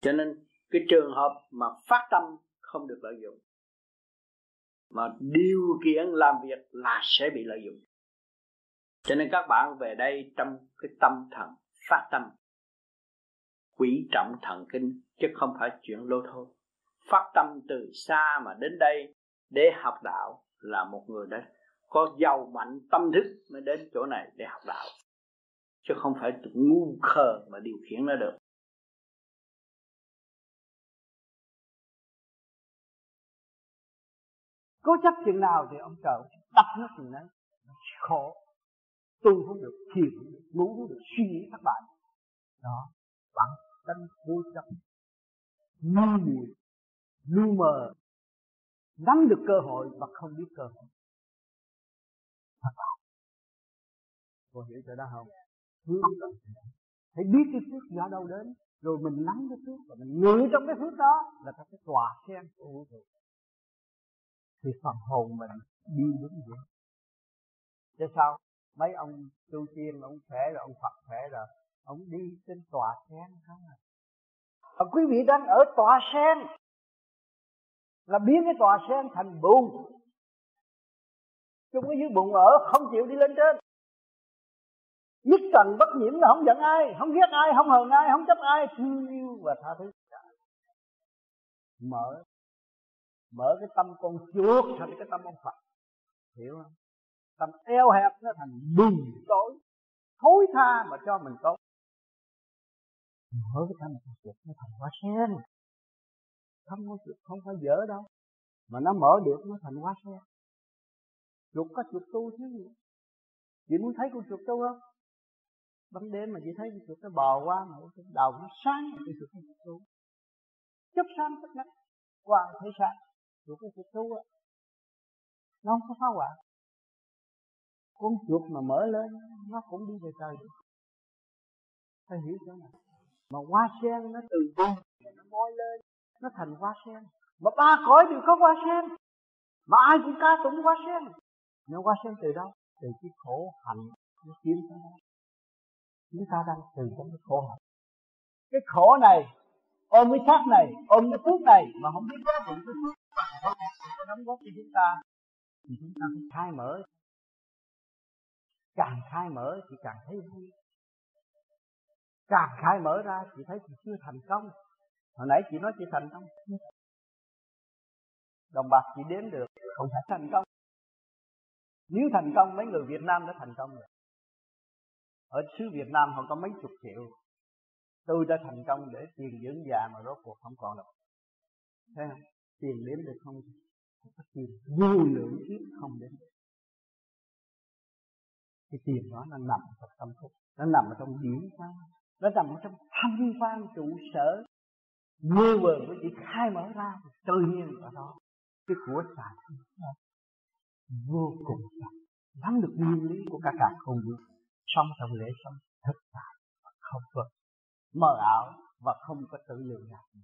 Cho nên cái trường hợp mà phát tâm không được lợi dụng, mà điều kiện làm việc là sẽ bị lợi dụng cho nên các bạn về đây trong cái tâm thần, phát tâm. Quý trọng thần kinh, chứ không phải chuyện lô thôi. Phát tâm từ xa mà đến đây để học đạo là một người đã có giàu mạnh tâm thức mới đến chỗ này để học đạo. Chứ không phải ngu khờ mà điều khiển nó được. Cố chấp chừng nào thì ông trời đập nó chừng đấy. Khổ tu không được thiền, không được ngủ không được suy nghĩ các bạn. Đó bạn tâm vô chấp. Ngu muội, lu mờ, nắm được cơ hội mà không biết cơ hội. Thật cô hiểu chỗ đó không? Hướng phải biết cái phước do đâu đến, rồi mình nắm cái phước và mình ngự trong cái phước đó là ta cái tòa sen của vũ trụ. Thì phần hồn mình đi đúng vậy. Cho sao? Mấy ông tu tiên ông khỏe rồi, ông phật khỏe rồi. Ông đi trên tòa sen không à? Và quý vị đang ở tòa sen là biến cái tòa sen thành bùn. Chung cái dưới bùn ở, không chịu đi lên trên. Nhất trần bất nhiễm là không giận ai, không ghét ai, không hờn ai, không chấp ai, thương yêu và tha thứ. Mở mở cái tâm con chuột thành cái tâm ông Phật. Hiểu không? Tâm eo hẹp nó thành bùn tối thối tha mà cho mình tốt. Mở cái tâm con chuột nó thành hoa sen. Tâm có chuột không phải dở đâu. Mà nó mở được nó thành hoa sen. Chuột có chuột tu chứ. Gì chị muốn thấy con chuột tu không? Ban đêm mà chị thấy con chuột nó bò qua mà cái đầu nó sáng thì chuột nó tu. Chớp sáng tất cả qua thấy sáng chuột cái chuột tu á. Nó không có phá hoại con chuột mà mở lên, nó cũng đi về trời được. Phải hiểu chỗ này. Mà hoa sen nó từ bùn nó môi lên, nó thành hoa sen. Mà ba cõi đều có hoa sen. Mà ai cũng ca tụng hoa sen. Nó hoa sen từ đâu? Từ cái khổ hạnh nó kiếm ra chúng ta đang từ trong cái khổ hạnh. Cái khổ này, ôm cái xác này, ôm cái phước này mà không biết giá trị cái phước. Bằng có đóng góp cho chúng ta, thì chúng ta phải khai mở càng khai mở thì càng thấy vui. Càng khai mở ra chị thấy chị chưa thành công. Hồi nãy chị nói chị thành công. Đồng bạc chị đếm được, không phải thành công. Nếu thành công, mấy người Việt Nam đã thành công rồi. Ở xứ Việt Nam họ có mấy chục triệu. Tôi đã thành công để tiền dưỡng già mà rốt cuộc không còn đâu. Thấy không? Tiền đếm được không? Có tiền. Vô lượng kiếp không đến cái tiền đó nó nằm trong tâm thức, nó nằm ở trong điển quang, nó nằm ở trong thanh quan trụ sở. Mưa vờ mới chỉ khai mở ra tự nhiên ở đó, cái của xài vô cùng sạch nắm được nguyên lý của cả cả không vũ sống trong lễ sống, thực tại không có mờ ảo và không có tự lượng gạt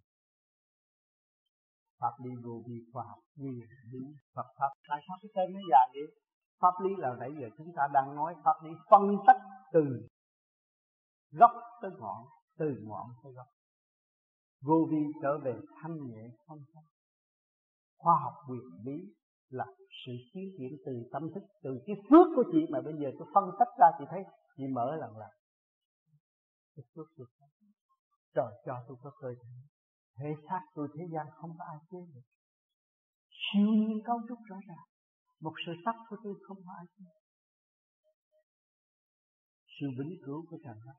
pháp lý vô vi khoa học nguyên lý Phật pháp. Tại sao cái tên nó dài vậy? Pháp lý là nãy giờ chúng ta đang nói pháp lý phân tích từ gốc tới ngọn, từ ngọn tới gốc. Vô vi trở về thanh nhẹ không không khoa học quyền bí là sự tiến triển từ tâm thức, từ cái phước của chị mà bây giờ tôi phân tích ra chị thấy, chị mở lần lần. Cái phước của trời cho tôi có cơ thể thể xác tôi thế gian không có ai chế được. Siêu nhiên cấu trúc rõ ràng một sự sắc của tôi không có ai chế sự vĩnh cửu của trần đất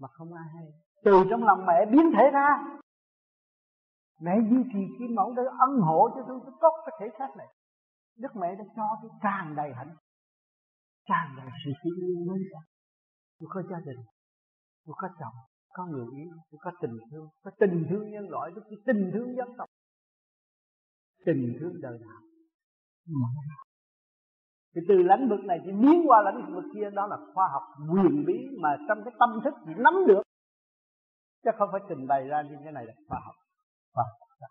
mà không ai hay. Từ trong lòng mẹ biến thể ra. Mẹ duy trì cái mẫu để ân hộ cho tôi tôi tốt cái thể xác này. Đức mẹ đã cho tôi tràn đầy hạnh tràn đầy sự tin yêu mới ra. Tôi có gia đình. Tôi có chồng. Có người yêu. Tôi có tình thương. Có tình thương nhân loại. Tôi có tình thương dân tộc. Tình thương đời nào? Thì từ lãnh vực này chỉ biến qua lãnh vực kia, đó là khoa học quyền bí mà trong cái tâm thức chỉ nắm được. Chứ không phải trình bày ra như cái này là khoa học. Khoa học vật chất.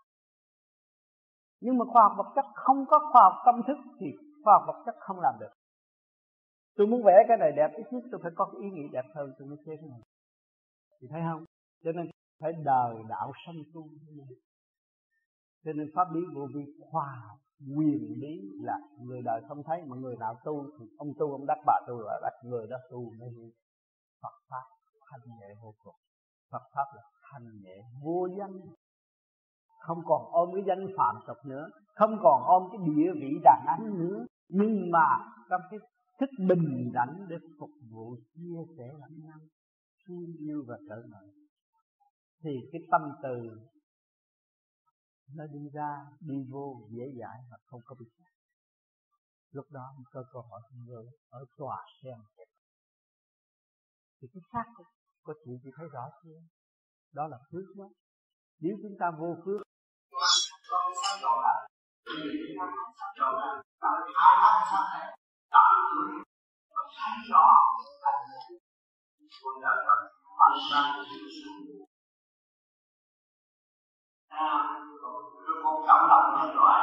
Nhưng mà khoa học vật chất không có khoa học tâm thức thì khoa học vật chất không làm được. Tôi muốn vẽ cái này đẹp ít nhất, tôi phải có cái ý nghĩ đẹp hơn, tôi mới thế cái này thì thấy không? Cho nên phải đời đạo sanh tu cho nên pháp lý vô vi khoa học quyền lý là người đời không thấy, mà người nào tu thì ông tu, ông đắc bà tu rồi đắc người đó tu mới hiểu. Phật pháp thanh nhẹ vô cùng. Phật pháp là thanh nhẹ vô danh. Không còn ôm cái danh phạm tục nữa. Không còn ôm cái địa vị đàn anh nữa. Nhưng mà trong cái thức bình đẳng để phục vụ chia sẻ lẫn nhau, thương yêu và trợ mở, thì cái tâm từ nó đi ra đi vô dễ dãi mà không có bị kẹt lúc đó mình có hỏi hội người ở tòa xem. Thì cái xác của, của chị chị thấy rõ chưa? Đó là phước đó nếu chúng ta vô phước Thank you cảm cộng đồng nhân loại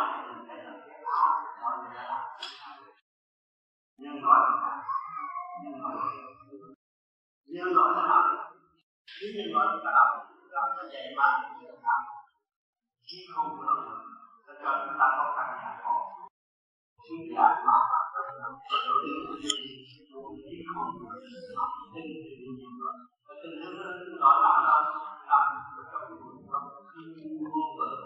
để là cái đó mọi người làm nhân loại nhân loại nhân loại đã làm khi nhân loại đã ta làm chúng ta có dạy mà chúng ta làm khi không có làm cho chúng ta có căn nhà có khi giảm mà đầu tiên là chứ không có tình thương đó là làm và cũng là bằng chia mà không phải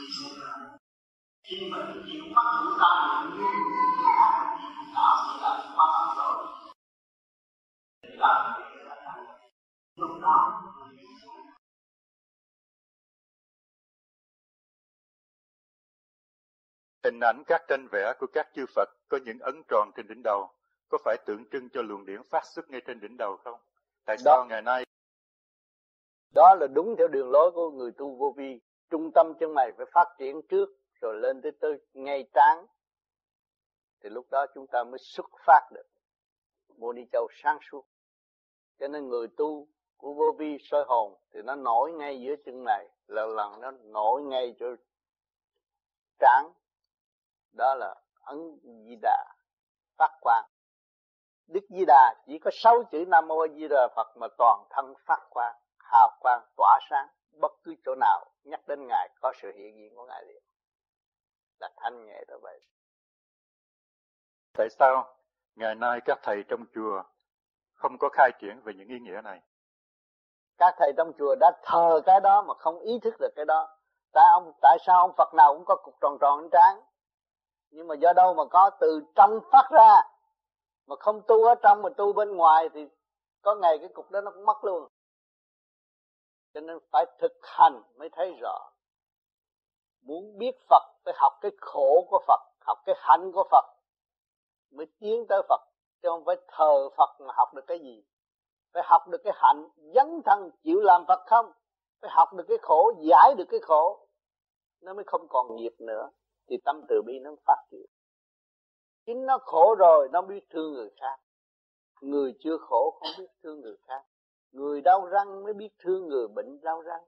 Thì là khi mà cái chịu bắt chúng ta như đạo sẽ là năm rồi là lúc đó Hình ảnh các tranh vẽ của các chư Phật có những ấn tròn trên đỉnh đầu, có phải tượng trưng cho luồng điển phát xuất ngay trên đỉnh đầu không? Tại sao đó. ngày nay đó là đúng theo đường lối của người tu vô vi trung tâm chân mày phải phát triển trước rồi lên tới tới ngay trán, thì lúc đó chúng ta mới xuất phát được. Mô ni châu sáng suốt. Cho nên người tu của vô vi soi hồn thì nó nổi ngay giữa chân này, lần lần nó nổi ngay chỗ trán. Đó là ấn di đà phát quang. Đức di đà chỉ có sáu chữ nam mô di đà phật mà toàn thân phát quang, hào quang, tỏa sáng, bất cứ chỗ nào nhắc đến ngài có sự hiện diện của ngài liền. Là thanh nhẹ đó vậy. Tại sao ngày nay các thầy trong chùa không có khai triển về những ý nghĩa này? Các thầy trong chùa đã thờ cái đó mà không ý thức được cái đó. Tại ông tại sao ông Phật nào cũng có cục tròn tròn trán? Nhưng mà do đâu mà có từ trong phát ra? Mà không tu ở trong mà tu bên ngoài thì có ngày cái cục đó nó cũng mất luôn cho nên phải thực hành mới thấy rõ. Muốn biết Phật, phải học cái khổ của Phật, học cái hạnh của Phật, mới tiến tới Phật. Chứ không phải thờ Phật mà học được cái gì. Phải học được cái hạnh, dấn thân chịu làm Phật không? Phải học được cái khổ, giải được cái khổ. Nó mới không còn nghiệp nữa. Thì tâm từ bi nó phát triển. Chính nó khổ rồi, nó biết thương người khác. Người chưa khổ, không biết thương người khác người đau răng mới biết thương người, bệnh đau răng.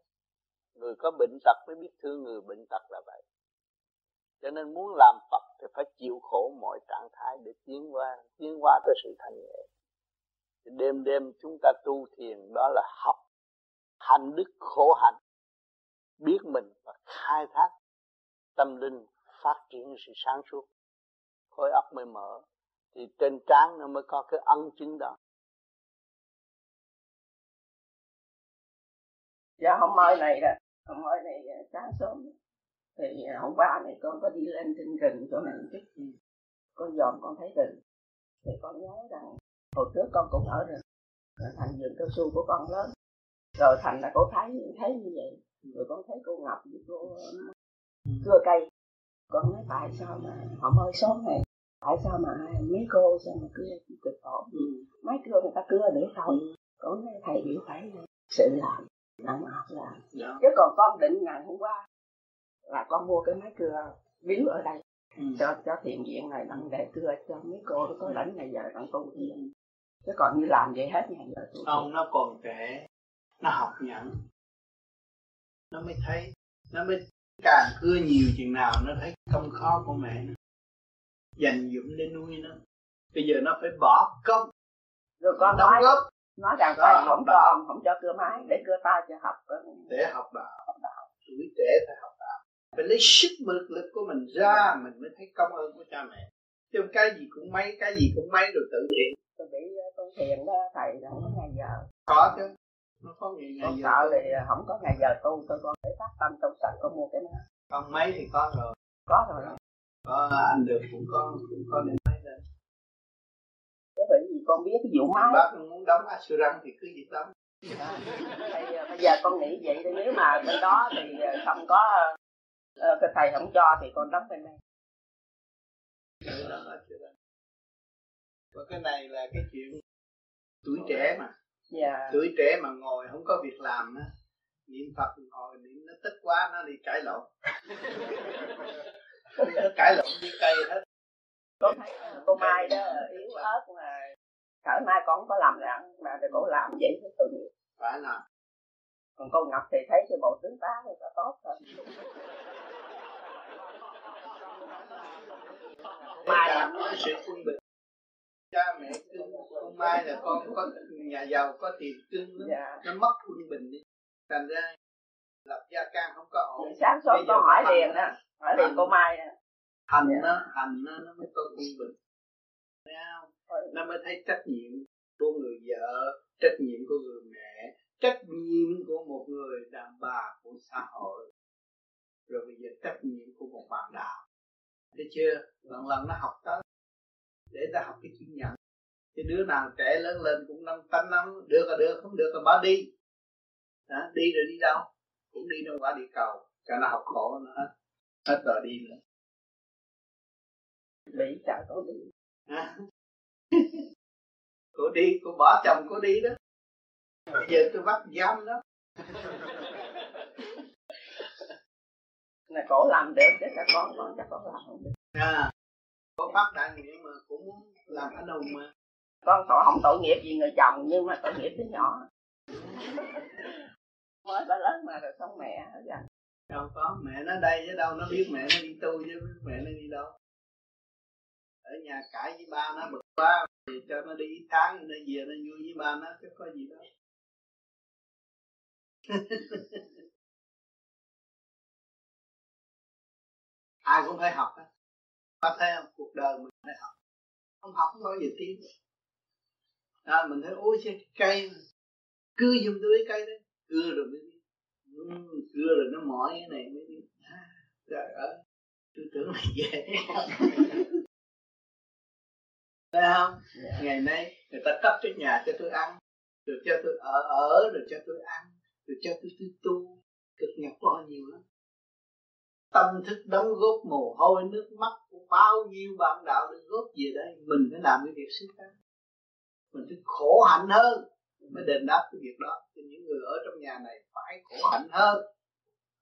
Người có bệnh tật mới biết thương người, bệnh tật là vậy. Cho nên muốn làm Phật thì phải chịu khổ mọi trạng thái để tiến qua tiến qua tới sự thanh nhẹ. Đêm đêm chúng ta tu thiền, đó là học hành đức khổ hạnh, biết mình và khai thác tâm linh phát triển sự sáng suốt. Khối óc mới mở, thì trên trán nó mới có cái ân chứng đó. Dạ hôm mai này đó. Hôm mai này à, sáng sớm. Thì hôm qua này con có đi lên trên rừng chỗ này chút gì? Con dòm con thấy rừng. Thì con nhớ rằng hồi trước con cũng ở rừng. Thành vườn cao su của con lớn. Rồi thành là cô thấy thấy như vậy. Rồi con thấy cô ngọc với cô cưa cây. Con nói tại sao mà họ ơi sớm này? Tại sao mà mấy cô sao mà cưa cực khổ mấy cưa người ta cưa để thôi. Con nói thầy hiểu phải sự làm làm học làm dạ. chứ còn con định ngày hôm qua là con mua cái máy cưa biếu ở đây. Ừ. cho cho thiện viện này đặng để cưa cho mấy cô có lãnh ngày giờ đặng tu thiện chứ còn như làm vậy hết ngày giờ tu không nó còn trẻ. Nó học nhận nó mới thấy. Nó mới càng cưa nhiều chừng nào nó thấy công khó của mẹ nó. Dành dụm để nuôi nó. Bây giờ nó phải bỏ công. Rồi con đóng góp nói rằng thầy không cho ông không cho cưa máy để cưa tay cho học để học đạo. Học đạo. Tuổi trẻ phải học đạo. Phải lấy sức lực lực của mình ra mình mới thấy công ơn của cha mẹ. Chứ cái gì cũng mấy cái gì cũng mấy rồi tự thiện. Tôi bị tu thiền đó thầy là không có ngày giờ. Có chứ. Nó có ngày, ngày giờ sợ thì không có ngày giờ tu tôi con để phát tâm tu sạch con mua cái đó. Còn mấy thì có rồi. Có rồi đó. Có anh được cũng có cũng có để con biết cái vụ máy bác muốn đóng assurance thì cứ việc đóng. Thì bây giờ con nghĩ vậy thì nếu mà bên đó thì ờ, không có uh, cái thầy không cho thì con đóng bên đây. Và cái này là cái chuyện tuổi trẻ mà. Dạ. tuổi trẻ mà ngồi không có việc làm á niệm phật ngồi niệm nó tức quá nó đi cãi lộn. Nó cãi lộn như cây hết. Con thấy cô mai đó yếu ớt mà cỡ mai con không có làm nặng mà để cô làm vậy thì tội nghiệp. Phải làm. Còn cô ngọc thì thấy cái bộ tướng tá thì có tốt thôi mai làm cái sự quân bình cha mẹ cưng con mai là con có nhà giàu có tiền cưng nó, dạ. nó mất quân bình đi. Thành ra lập gia can không có ổn. Sáng sớm con hỏi liền đó. hỏi liền cô mai hành dạ. nó hành nó nó mới có quân bình. Thấy không nó mới thấy trách nhiệm của người vợ trách nhiệm của người mẹ trách nhiệm của một người đàn bà của xã hội. Rồi bây giờ trách nhiệm của một bạn đạo. Thấy chưa? Lần lần nó học tới để ta học cái chuyên nhận thì đứa nào trẻ lớn lên cũng năm tánh năm được là được không được là bỏ đi. Đó, đi rồi đi đâu? Cũng đi trong quả địa cầu cho nó học khổ nó hết hết rồi đi nữa. Bị chả có đi à. cô đi cô bỏ chồng cô đi đó. Bây giờ tôi bắt giam đó. Này cổ làm được chứ các con con chắc con làm không được. À con phát đại nguyện mà cũng muốn làm anh hùng mà. Con tội không tội nghiệp gì người chồng nhưng mà tội nghiệp đứa nhỏ. Mới ba lớn mà rồi xong mẹ rồi đâu có mẹ nó đây chứ đâu nó biết mẹ nó đi tu chứ mẹ nó đi đâu ở nhà cãi với ba nó bực quá thì cho nó đi tháng nó về nó vui với ba nó chứ có gì đâu. Ai cũng phải học á. Ta thấy không? Cuộc đời mình phải học. Không học không bao giờ tiến à, mình thấy ôi cái cây cưa giùm tôi lấy cây đấy cưa rồi mới biết. Ừ, cưa rồi nó mỏi cái này mới biết. À, trời ơi tôi tưởng là dễ. Thấy không? Yeah. Ngày nay người ta cấp cái nhà cho tôi ăn, Rồi cho tôi ở ở, Rồi cho tôi ăn, Rồi cho tôi tu tu. Cực nhọc quá, nhiều lắm. Tâm thức đóng góp mồ hôi, nước mắt Bao nhiêu bạn đạo được góp về đây? Mình phải làm cái việc xứng đáng. Mình phải khổ hạnh hơn Mới đền đáp cái việc đó. Thì những người ở trong nhà này phải khổ hạnh hơn.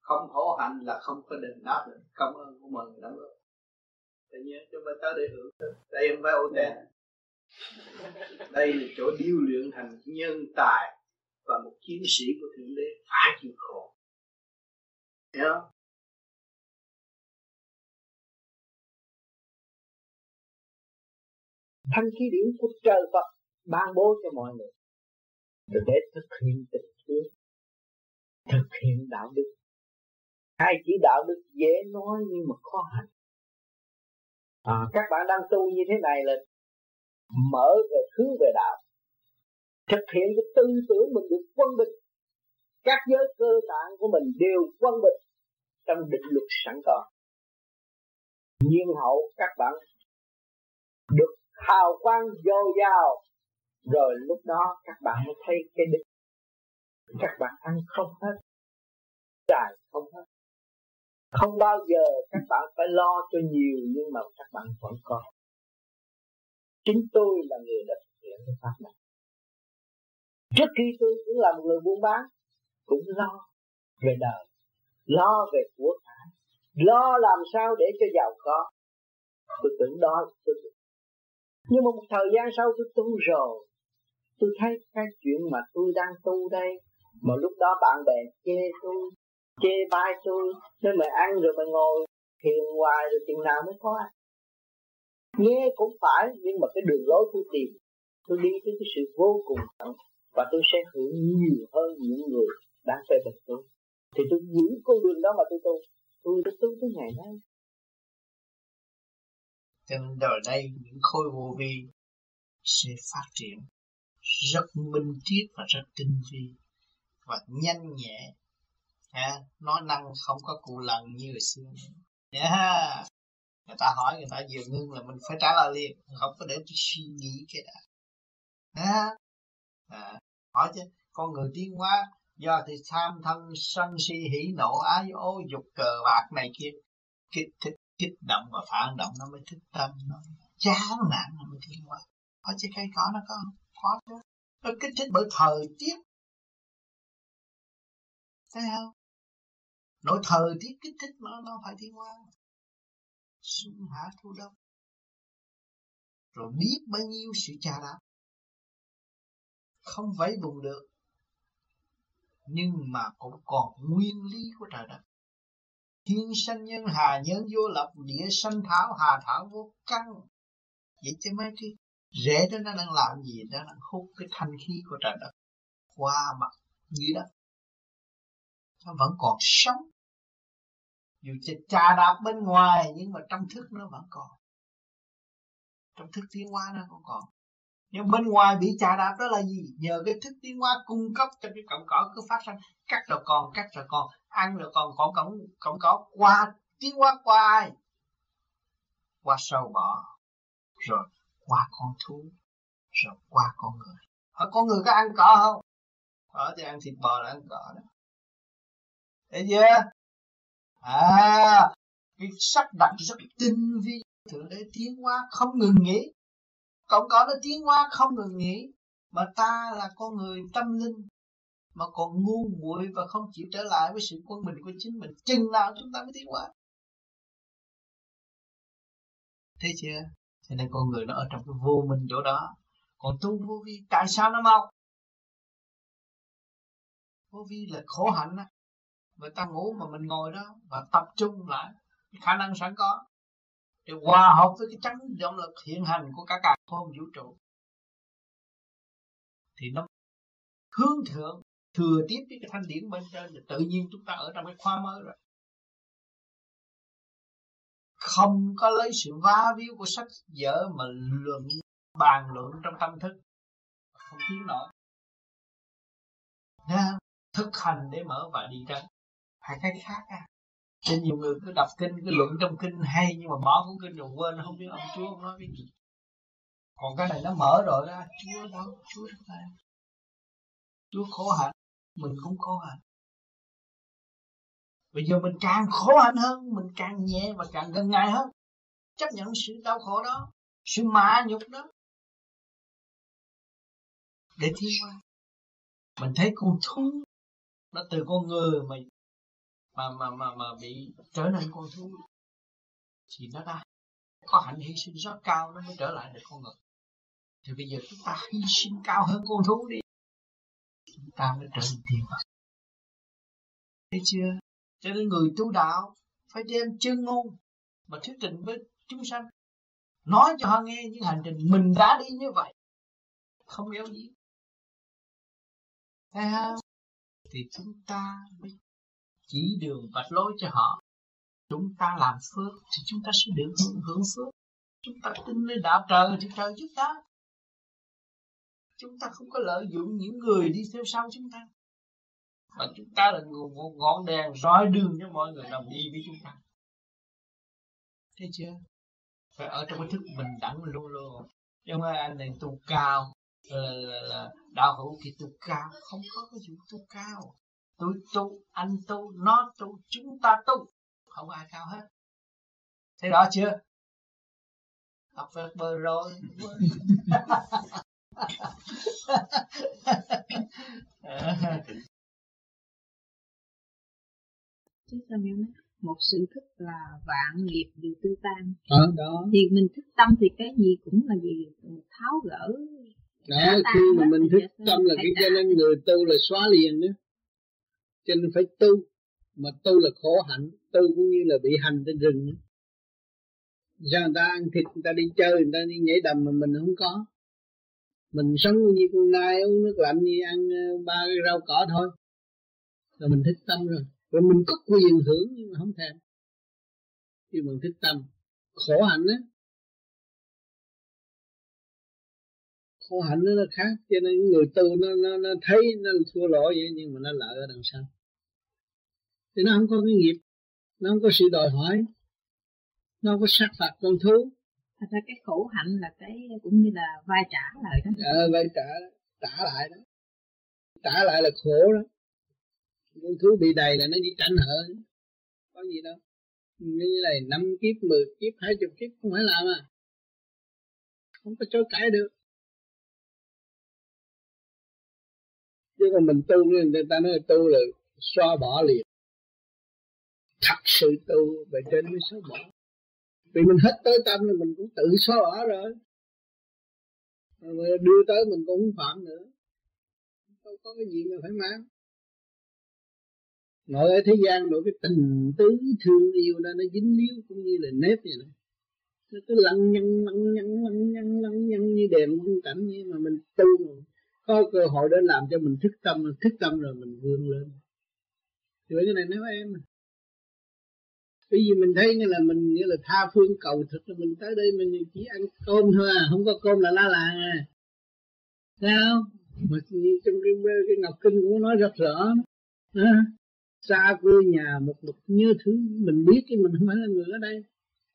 Không khổ hạnh là không có đền đáp được. Cảm ơn của mọi người đóng góp tự nhiên chúng ta tới để hưởng đây không phải ô đen đây là chỗ điêu luyện thành nhân tài và một chiến sĩ của thượng đế phải chịu khổ. Hiểu không? Thanh khí điển của trời Phật ban bố cho mọi người. Để thực hiện tình thương thực hiện đạo đức. Hai chữ đạo đức dễ nói nhưng mà khó hành à, các bạn đang tu như thế này là mở về hướng về đạo thực hiện cái tư tưởng mình được quân bình. Các giới cơ tạng của mình đều quân bình trong định luật sẵn có. Nhiên hậu các bạn được hào quang dồi dào rồi lúc đó các bạn mới thấy cái đích. Các bạn ăn không hết xài không hết không bao giờ các bạn phải lo cho nhiều, nhưng mà các bạn vẫn có. Chính tôi là người đã thực hiện cái pháp này. Trước khi tôi cũng là một người buôn bán, cũng lo về đời, lo về của cải, lo làm sao để cho giàu có. Tôi tưởng đó tôi tưởng. nhưng mà một thời gian sau tôi tu rồi. Tôi thấy cái chuyện mà tôi đang tu đây, mà lúc đó bạn bè chê tôi chê bai tôi, nên mày ăn rồi mày ngồi thiền hoài rồi chừng nào mới có ăn. Nghe cũng phải, nhưng mà cái đường lối tôi tìm, tôi đi tới cái sự vô cùng tận và tôi sẽ hưởng nhiều hơn những người đang phê bình tôi. Thì tôi giữ con đường đó mà tôi tu, tôi tôi tu tới ngày nay. Trên đời đây, những khối vô vi sẽ phát triển rất minh triết và rất tinh vi và nhanh nhẹ ha nói năng không có cụ lần như hồi xưa. Dạ yeah. người ta hỏi người ta vừa ngưng là mình phải trả lời liền không có để tôi suy nghĩ cái đã. Ha. À, hỏi chứ con người tiến hóa do thì tham thân sân si hỉ nộ ái ố dục cờ bạc này kia. Kích thích kích động và phản động nó mới thích tâm nó chán nản nó mới tiến hóa. Hỏi chứ cây cỏ nó có không? Có chứ. Nó kích thích bởi thời tiết. Thấy không? Nội thời tiết kích thích nó nó phải thiên hoa. Xuân hạ thu đông. Rồi biết bao nhiêu sự trà đạp. Không vẫy vùng được. Nhưng mà cũng còn nguyên lý của trời đất. Thiên sanh nhân hà nhân vô lập, địa sanh thảo hà thảo vô căn. Vậy chứ mấy cái rễ đó nó đang làm gì? Nó đang hút cái thanh khí của trời đất qua mặt dưới đất nó vẫn còn sống. Dù trà đạp bên ngoài, nhưng mà trong thức nó vẫn còn. Trong thức tiến hóa nó vẫn còn. Nhưng bên ngoài bị trà đạp đó là gì? Nhờ cái thức tiến hóa cung cấp cho cái cọng cỏ cứ phát sinh cắt rồi còn, cắt rồi còn. Ăn rồi còn cọng cọng cọng cỏ. Qua, tiến hóa qua ai? Qua sâu bọ. Rồi qua con thú. Rồi qua con người. Ở con người có ăn cỏ không? Ở thì ăn thịt bò là ăn cỏ đó thấy chưa? À cái sắc đặt rất tinh vi, thượng đế tiến hóa không ngừng nghỉ. Cộng có nó tiến hóa không ngừng nghỉ, mà ta là con người tâm linh, mà còn ngu muội và không chịu trở lại với sự quân bình của chính mình. Chừng nào chúng ta mới tiến hóa? Thấy chưa? Cho nên con người nó ở trong cái vô minh chỗ đó. Còn tu vô vi, tại sao nó mau? Vô vi là khổ hạnh á người ta ngủ mà mình ngồi đó và tập trung lại khả năng sẵn có. Để hòa hợp với cái chấn động lực hiện hành của cả cả khôn vũ trụ. Thì nó hướng thượng thừa tiếp với cái thanh điển bên trên thì tự nhiên chúng ta ở trong cái khoa mới rồi. Không có lấy sự va víu của sách vở mà luận bàn luận trong tâm thức. Không tiếng nổi. Nha, thực hành để mở và đi ra hai cái khác à. Nên nhiều người cứ đọc kinh, cứ luận trong kinh hay, nhưng mà bỏ cuốn kinh rồi quên, không biết ông chúa ông nói cái gì. Còn cái này nó mở rồi đó. Chúa đâu chúa đâu tay chúa khổ hạnh, mình cũng khổ hạnh. Bây giờ mình càng khổ hạnh hơn, mình càng nhẹ và càng gần ngài hơn. Chấp nhận sự đau khổ đó, sự mã nhục đó. Để thiên qua mình thấy con thú nó từ con người mà mà mà mà, mà bị trở nên con thú thì nó đã có hạnh hy sinh rất cao nó mới trở lại được con người. Thì bây giờ chúng ta hy sinh cao hơn con thú đi. Chúng ta mới trở thành thiên phật. Thấy chưa? Cho nên người tu đạo phải đem chân ngôn mà thuyết trình với chúng sanh. Nói cho họ nghe những hành trình mình đã đi như vậy. Không yếu gì. Thấy không? Thì chúng ta mới chỉ đường và lối cho họ. Chúng ta làm phước thì chúng ta sẽ được hưởng, hưởng phước. Chúng ta tin nơi đạo trời thì trời giúp ta. Chúng ta không có lợi dụng những người đi theo sau chúng ta. Mà chúng ta là một ngọn đèn soi đường cho mọi người đồng đi với chúng ta. Thấy chưa? Phải ở trong cái thức bình đẳng luôn luôn. Nhưng mà anh này tu cao là, là, là đạo hữu thì tu cao không có cái vụ tu cao tôi tu anh tu nó tu chúng ta tu. Không ai cao hết. Thấy rõ chưa? Học phật bơ rồi. Chứ sao một sự thức là vạn nghiệp đều tiêu tan. Ờ, đó. Thì mình thức tâm thì cái gì cũng là gì tháo gỡ đó khi mà mình thức tâm là cái cho nên người tu là xóa liền đó cho nên phải tu. Mà tu là khổ hạnh, tu cũng như là bị hành trên rừng. Sao người ta ăn thịt, người ta đi chơi, người ta đi nhảy đầm mà mình không có. Mình sống như con nai, uống nước lạnh như ăn ờ, ba cái rau cỏ thôi. Là mình thích tâm rồi. Rồi mình có quyền hưởng nhưng mà không thèm. Khi mình thích tâm, khổ hạnh á khổ hạnh nó khác cho nên người tu nó nó nó thấy nó thua lỗ vậy nhưng mà nó lợi ở đằng sau. Thì nó không có cái nghiệp nó không có sự đòi hỏi nó không có sát phạt con thú. Thật ra cái khổ hạnh là cái cũng như là vai trả lại đó. Ờ vai trả trả lại đó. Trả lại là khổ đó. Con thú bị đầy là nó đi tranh hở. Có gì đâu. Như này năm kiếp mười kiếp hai chục kiếp không phải làm à. Không có chối cãi được chứ còn mình tu người ta nói tu là xóa bỏ liền. Thật sự tu về trên mới xóa bỏ. Vì mình hết tới tâm thì mình cũng tự xóa bỏ rồi. Rồi đưa tới mình cũng không phạm nữa. Đâu có cái gì mà phải mang. Ngồi ở thế gian nội cái tình tứ thương yêu đó, nó dính líu cũng như là nếp vậy này. Nó cứ lăn nhăn lăn nhăn lăn nhăn lăn nhăn như đèn quân cảnh như mà mình tu mà có cơ hội để làm cho mình thức tâm thức tâm rồi mình vươn lên. Thì cái này nếu em bởi vì mình thấy như là mình nghĩa là tha phương cầu thực là mình tới đây mình chỉ ăn cơm thôi à không có cơm là la làng à sao mà trong cái, cái ngọc kinh cũng nói rất rõ. À, xa quê nhà một mực như thứ mình biết cái mình không phải là người ở đây.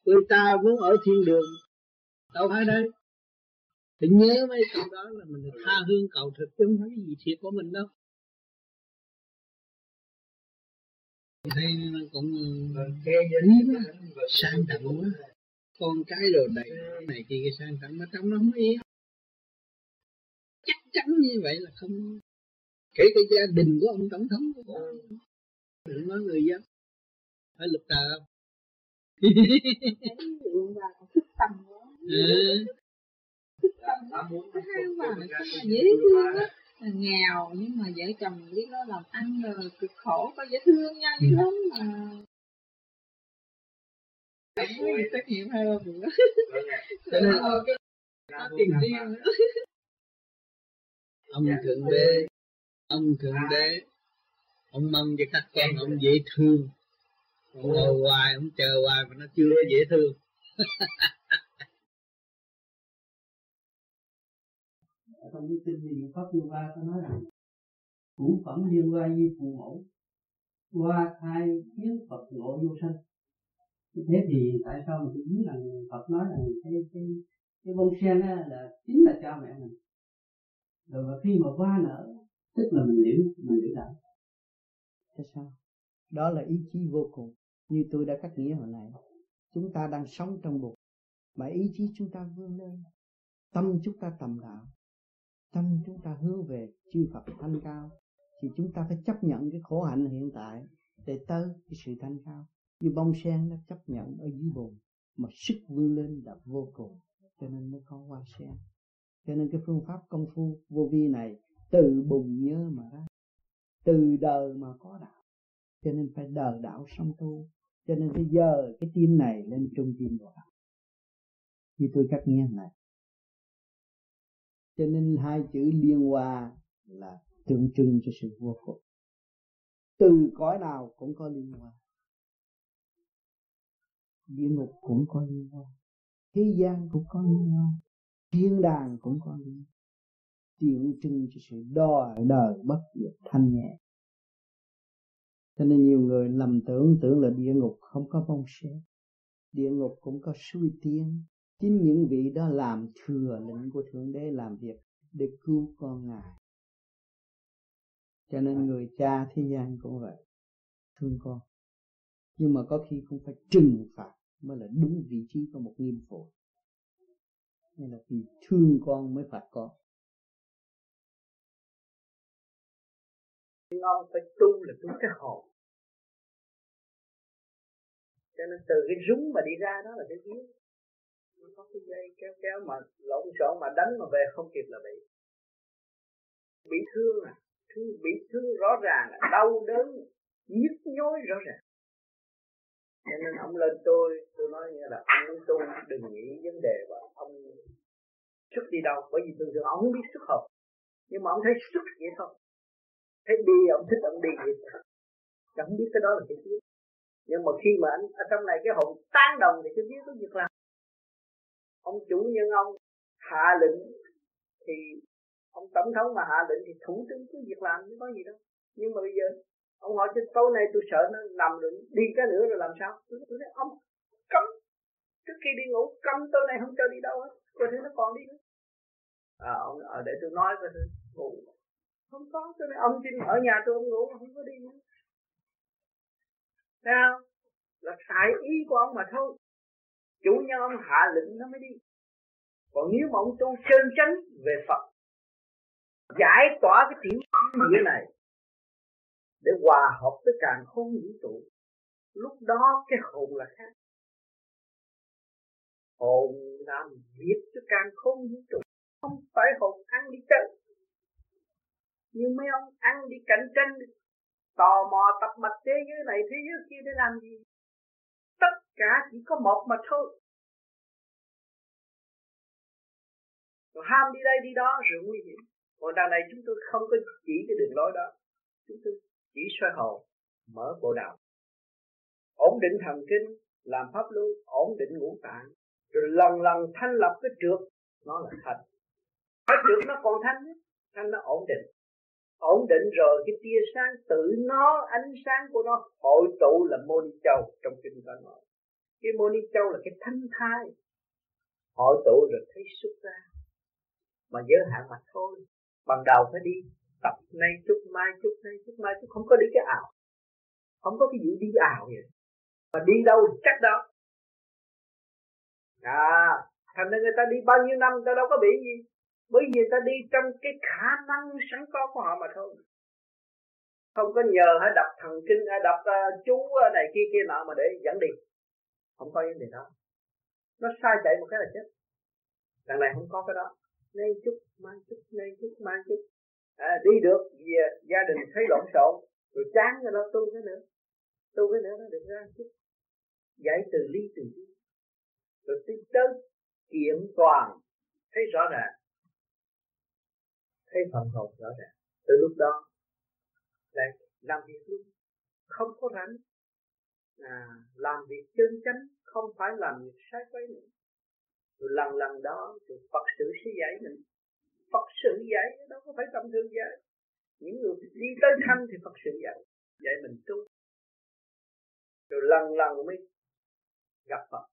Quê ta vốn ở thiên đường. Đâu phải đây phải nhớ mấy câu đó là mình tha hương cầu thực chứ không phải cái gì thiệt của mình đâu. Thấy nó cũng hiếm sang trọng quá. Con cái đồ đầy này kia cái sang trọng mà trong nó không yên chắc chắn như vậy là không kể cả gia đình của ông tổng thống của đừng nói người dân. Phải lực tờ thức tâm quá ừ. thức tâm hai bà dễ thương á. nghèo nhưng mà vợ chồng biết đó làm ăn rồi cực khổ có dễ thương nhau dữ lắm mà. Đấy, xét nghiệm hai ba bữa cho nên có tiền riêng ông thượng đế ông thượng đế ông mong cho các con ông dễ thương. Ông ngồi hoài ông chờ hoài mà nó chưa dễ thương trong cái kinh niệm pháp liên qua có nói rằng ngũ phẩm liên qua như phụ mẫu qua thai kiến phật ngộ vô sanh. Thế thì tại sao mình cứ biết rằng Phật nói rằng cái cái cái bông sen á, là chính là cha mẹ mình. Rồi mà khi mà qua nở, tức là mình liễu mình liễu đạo. Thế sao? Đó là ý chí vô cùng. Như tôi đã cắt nghĩa hồi nãy, chúng ta đang sống trong bụng, mà ý chí chúng ta vươn lên, tâm chúng ta tầm đạo tâm chúng ta hướng về chư Phật thanh cao, thì chúng ta phải chấp nhận cái khổ hạnh hiện tại để tới cái sự thanh cao. Như bông sen nó chấp nhận ở dưới bùn, mà sức vươn lên là vô cùng, cho nên mới có hoa sen. Cho nên cái phương pháp công phu vô vi này từ bùn nhớ mà ra, từ đời mà có đạo. Cho nên phải đời đạo song tu, cho nên bây giờ, cái tim này lên trung tim của đạo như tôi cắt nghe này cho nên hai chữ liên hòa là tượng trưng cho sự vô cùng từ cõi nào cũng có liên hòa địa ngục cũng có liên hoa. Thế gian cũng có liên hoa. Thiên đàng cũng có liên hoa. Tượng trưng cho sự đòi đời bất diệt thanh nhẹ. Cho nên nhiều người lầm tưởng tưởng là địa ngục không có bông sen địa ngục cũng có suy tiên chính những vị đó làm thừa lệnh của thượng đế làm việc để cứu con ngài. Cho nên người cha thế gian cũng vậy thương con. Nhưng mà có khi cũng phải trừng phạt mới là đúng vị trí của một nghiêm phụ nên là vì thương con mới phạt con. Ông phải tu là tu cái hồn. Cho nên từ cái rúng mà đi ra đó là cái giếng nó có cái dây kéo kéo mà lộn xộn mà đánh mà về không kịp là bị. Bị thương à thương bị thương rõ ràng à, đau đớn nhức nhối rõ ràng. Cho nên ông lên tôi tôi nói như là ông muốn tu đừng nghĩ vấn đề và ông xuất đi đâu bởi vì thường thường ông không biết xuất hợp nhưng mà ông thấy xuất vậy thôi. Thấy đi ông thích ông đi vậy thôi. Không biết cái đó là cái gì. Nhưng mà khi mà anh ở trong này cái hồn tan đồng thì cái biết có việc làm ông chủ nhân ông hạ lệnh thì ông tổng thống mà hạ lệnh thì thủ tướng cứ việc làm chứ có gì đâu. Nhưng mà bây giờ ông hỏi cho tối nay tôi sợ nó nằm được đi cái nữa rồi làm sao? Tôi, tôi nói ông cấm trước khi đi ngủ cấm tối nay không cho đi đâu hết coi thế nó còn đi nữa. À ông ở ờ, để tôi nói coi thử ngủ. Không có. Tôi nói ông xin ở nhà tôi ông ngủ không có đi nữa. Sao là tại ý của ông mà thôi chủ nhân ông hạ lệnh nó mới đi. Còn nếu mà ông tu chân chánh về Phật, giải tỏa cái tiểu nghĩa này để hòa hợp với càng không vũ trụ, lúc đó cái hồn là khác. Hồn làm việc cho càng không vũ trụ, không phải hồn ăn đi chơi. Nhưng mấy ông ăn đi cạnh tranh, tò mò tập mạch thế giới này, thế giới kia để làm gì? Cả chỉ có một mà thôi. Rồi ham đi đây đi đó rồi nguy hiểm. Còn đằng này chúng tôi không có chỉ cái đường lối đó. Chúng tôi chỉ soi hồn, mở bộ đạo. Ổn định thần kinh, làm pháp luân, ổn định ngũ tạng. Rồi lần lần thanh lập cái trượt nó là thanh cái trượt nó còn thanh thanh nó ổn định. Ổn định rồi cái tia sáng tự nó, ánh sáng của nó hội tụ là môn châu trong kinh có nói cái mô ni châu là cái thanh thai. Hội tụ rồi thấy xuất ra. Mà giới hạn mà thôi. Bằng đầu phải đi tập nay chút mai chút nay chút mai chút. Không có đi cái ảo. Không có cái gì đi ảo vậy. Mà đi đâu thì chắc đó. À thành ra người ta đi bao nhiêu năm người ta đâu có bị gì. Bởi vì người ta đi trong cái khả năng sẵn có của họ mà thôi. Không có nhờ hay đọc thần kinh hay đọc uh, chú này kia kia nọ mà để dẫn đi không có vấn đề đó. Nó sai chạy một cái là chết. Đằng này không có cái đó. Nay chút mai chút nay chút mai chút. À, đi được về à, gia đình thấy lộn xộn rồi chán rồi đó tu cái nữa. Tu cái nữa nó được ra chút. Giải từ ly từ ly rồi tiếp tới kiện toàn. Thấy rõ ràng. Thấy phần hồn rõ ràng. Từ lúc đó lại làm việc luôn. Không có rảnh à, làm việc chân chánh không phải làm việc sai quấy nữa. Rồi lần lần đó rồi Phật sự sẽ dạy mình. Phật sự dạy đâu có phải tầm thường giải những người đi tới thanh thì Phật sự dạy dạy mình tu. Rồi lần lần mới gặp Phật.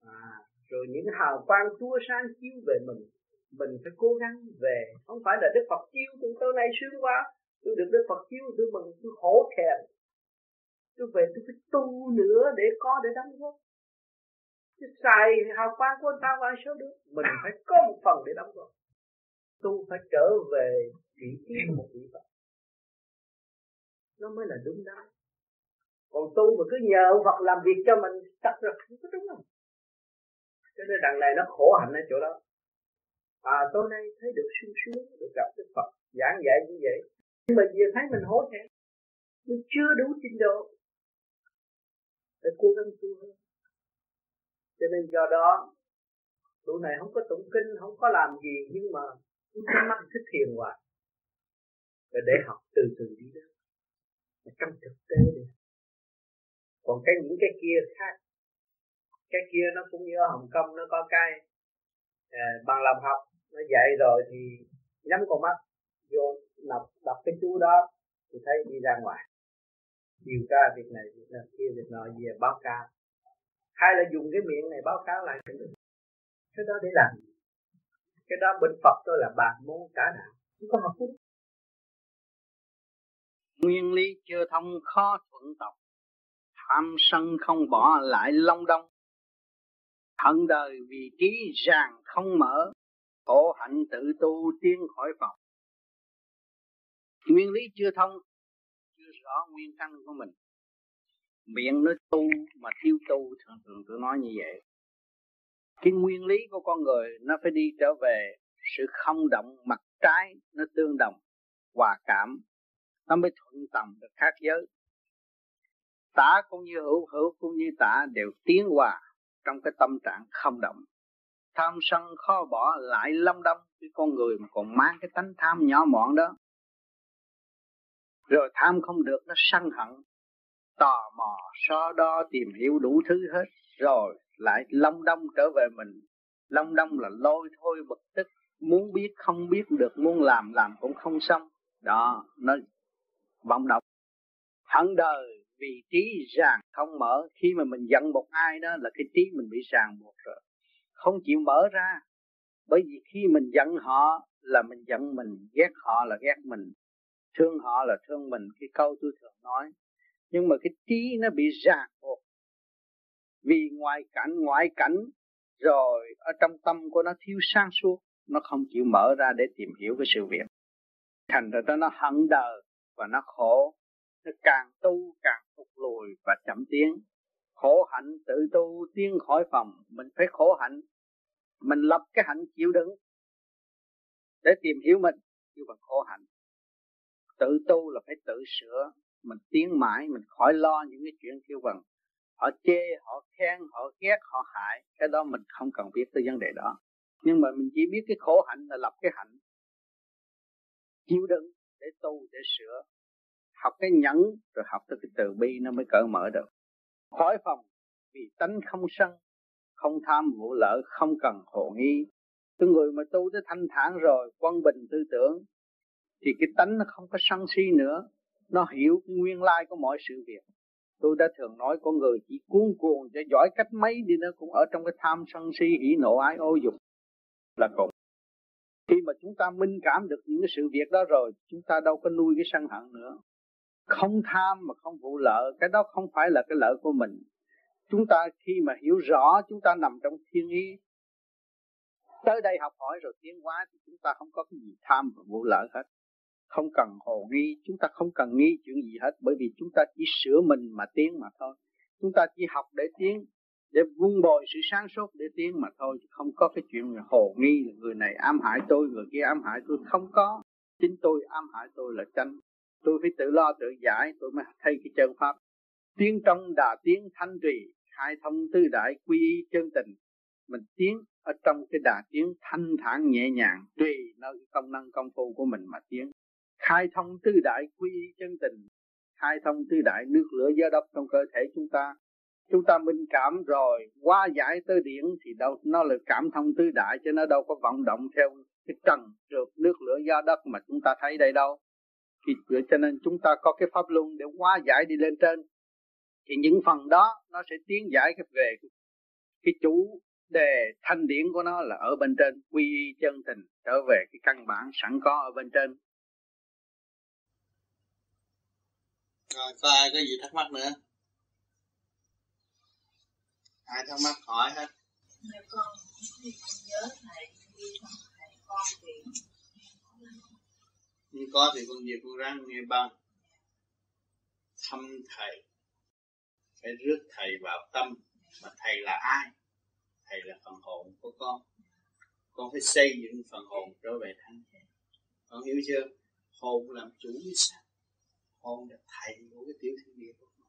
À, rồi những hào quang tua sáng chiếu về mình mình phải cố gắng về. Không phải là Đức Phật chiếu từ tối này sướng quá tôi được Đức Phật chiếu tôi mừng tôi khổ kèm tôi về tôi phải tu nữa để có để đóng góp chứ xài hào quang của người ta vào số được? Mình phải có một phần để đóng góp tu phải trở về vị trí của một vị Phật. Nó mới là đúng đắn. Còn tu mà cứ nhờ Phật làm việc cho mình, thật ra không có đúng không cho nên đằng này nó khổ hạnh ở chỗ đó. À tối nay thấy được sung sướng, được gặp Đức Phật, giảng dạy như vậy. Nhưng mà giờ thấy mình hối hận mình chưa đủ trình độ phải cố gắng tu hơn. Cho nên do đó tụi này không có tụng kinh không có làm gì nhưng mà nhắm mắt thích thiền hoài. Rồi để học từ từ đi đó. Trong thực tế đi. Còn cái những cái kia khác. Cái kia nó cũng như ở Hồng Kông nó có cái à, bằng làm học. Nó dạy rồi thì nhắm con mắt vô đọc đọc cái chú đó thì thấy đi ra ngoài điều tra việc này việc này, kia, việc nọ, về báo cáo. Hay là dùng cái miệng này báo cáo lại. Cái đó để làm cái đó bên Phật tôi là bàn môn cả đạo, không có học phúc nguyên lý chưa thông, khó thuận tộc. Tham sân không bỏ lại long đông. Hận đời vì trí ràng không mở, khổ hạnh tự tu tiến khỏi phòng nguyên lý chưa thông rõ nguyên căn của mình. Miệng nói tu mà thiếu tu, thường thường tôi nói như vậy. Cái nguyên lý của con người, nó phải đi trở về sự không động, mặt trái nó tương đồng, hòa cảm. Nó mới thuận tầm được khác giới. Tả cũng như hữu hữu cũng như tả đều tiến hòa trong cái tâm trạng không động. Tham sân khó bỏ lại lâm đông, cái con người mà còn mang cái tánh tham nhỏ mọn đó rồi tham không được, nó sân hận tò mò, so đo tìm hiểu đủ thứ hết. Rồi lại long đông trở về mình. Long đông là lôi thôi, bực tức. Muốn biết, không biết được. Muốn làm làm cũng không xong. Đó, nó vọng động. Hận đời, vì trí ràng không mở. Khi mà mình giận một ai đó là cái trí mình bị ràng buộc rồi. Không chịu mở ra. Bởi vì khi mình giận họ là mình giận mình, ghét họ là ghét mình thương họ là thương mình, cái câu tôi thường nói. Nhưng mà cái trí nó bị ràng buộc vì ngoài cảnh, ngoại cảnh rồi ở trong tâm của nó thiếu sáng suốt, nó không chịu mở ra để tìm hiểu cái sự việc. Thành ra nó hận đời và nó khổ, nó càng tu càng phục lùi và chậm tiến. Khổ hạnh tự tu tiến khỏi phòng, mình phải khổ hạnh. Mình lập cái hạnh chịu đựng để tìm hiểu mình, chứ bằng khổ hạnh tự tu là phải tự sửa. Mình tiến mãi, mình khỏi lo những cái chuyện kêu bằng họ chê, họ khen, họ ghét, họ hại. Cái đó mình không cần biết tới vấn đề đó. Nhưng mà mình chỉ biết cái khổ hạnh là lập cái hạnh. Chịu đựng để tu, để sửa. Học cái nhẫn, rồi học tới cái từ bi nó mới cởi mở được. Khỏi phòng, vì tánh không sân, không tham vụ lợi, không cần hồ nghi. Cái người mà tu tới thanh thản rồi quân bình tư tưởng thì cái tánh nó không có sân si nữa. Nó hiểu nguyên lai của mọi sự việc. Tôi đã thường nói con người chỉ cuốn cuồng cho giỏi cách mấy đi nữa, cũng ở trong cái tham sân si, hỉ nộ, ái ô dục là cùng. Khi mà chúng ta minh cảm được những cái sự việc đó rồi, chúng ta đâu có nuôi cái sân hận nữa. Không tham mà không vụ lợi, cái đó không phải là cái lợi của mình. Chúng ta khi mà hiểu rõ chúng ta nằm trong thiên ý, tới đây học hỏi rồi tiến hóa thì chúng ta không có cái gì tham và vụ lợi hết không cần hồ nghi, chúng ta không cần nghi chuyện gì hết, bởi vì chúng ta chỉ sửa mình mà tiến mà thôi. Chúng ta chỉ học để tiến, để vun bồi sự sáng suốt để tiến mà thôi không có cái chuyện hồ nghi là người này ám hại tôi, người kia ám hại tôi. Không có. Chính tôi ám hại tôi là tranh. Tôi phải tự lo, tự giải, tôi mới thấy cái chân pháp. Tiến trong đà tiến thanh trì, khai thông tư đại quy y chân tình. Mình tiến ở trong cái đà tiến thanh thản nhẹ nhàng tùy nơi công năng công phu của mình mà tiến khai thông tư đại quy y chân tình, khai thông tư đại nước lửa gió đất trong cơ thể chúng ta. Chúng ta minh cảm rồi qua giải tứ điển thì đâu, nó là cảm thông tứ đại chứ nó đâu có vận động theo cái trần trượt nước lửa gió đất mà chúng ta thấy đây đâu. Thì cho nên chúng ta có cái pháp luân để hóa giải đi lên trên. Thì những phần đó nó sẽ tiến giải cái về cái chủ đề thanh điển của nó là ở bên trên, quy chân tình, trở về cái căn bản sẵn có ở bên trên. Rồi có ai có gì thắc mắc nữa. Ai thắc mắc hỏi hết. Nếu con nhớ thầy thầy con thì nhưng có thì con việc con ráng nghe băng. Thăm thầy. Phải rước thầy vào tâm. Mà thầy là ai? Thầy là phần hồn của con. Con phải xây dựng phần hồn trở về thanh con hiểu chưa? Hồn làm chủ với sao ông là thầy của cái tiểu thiên địa của con.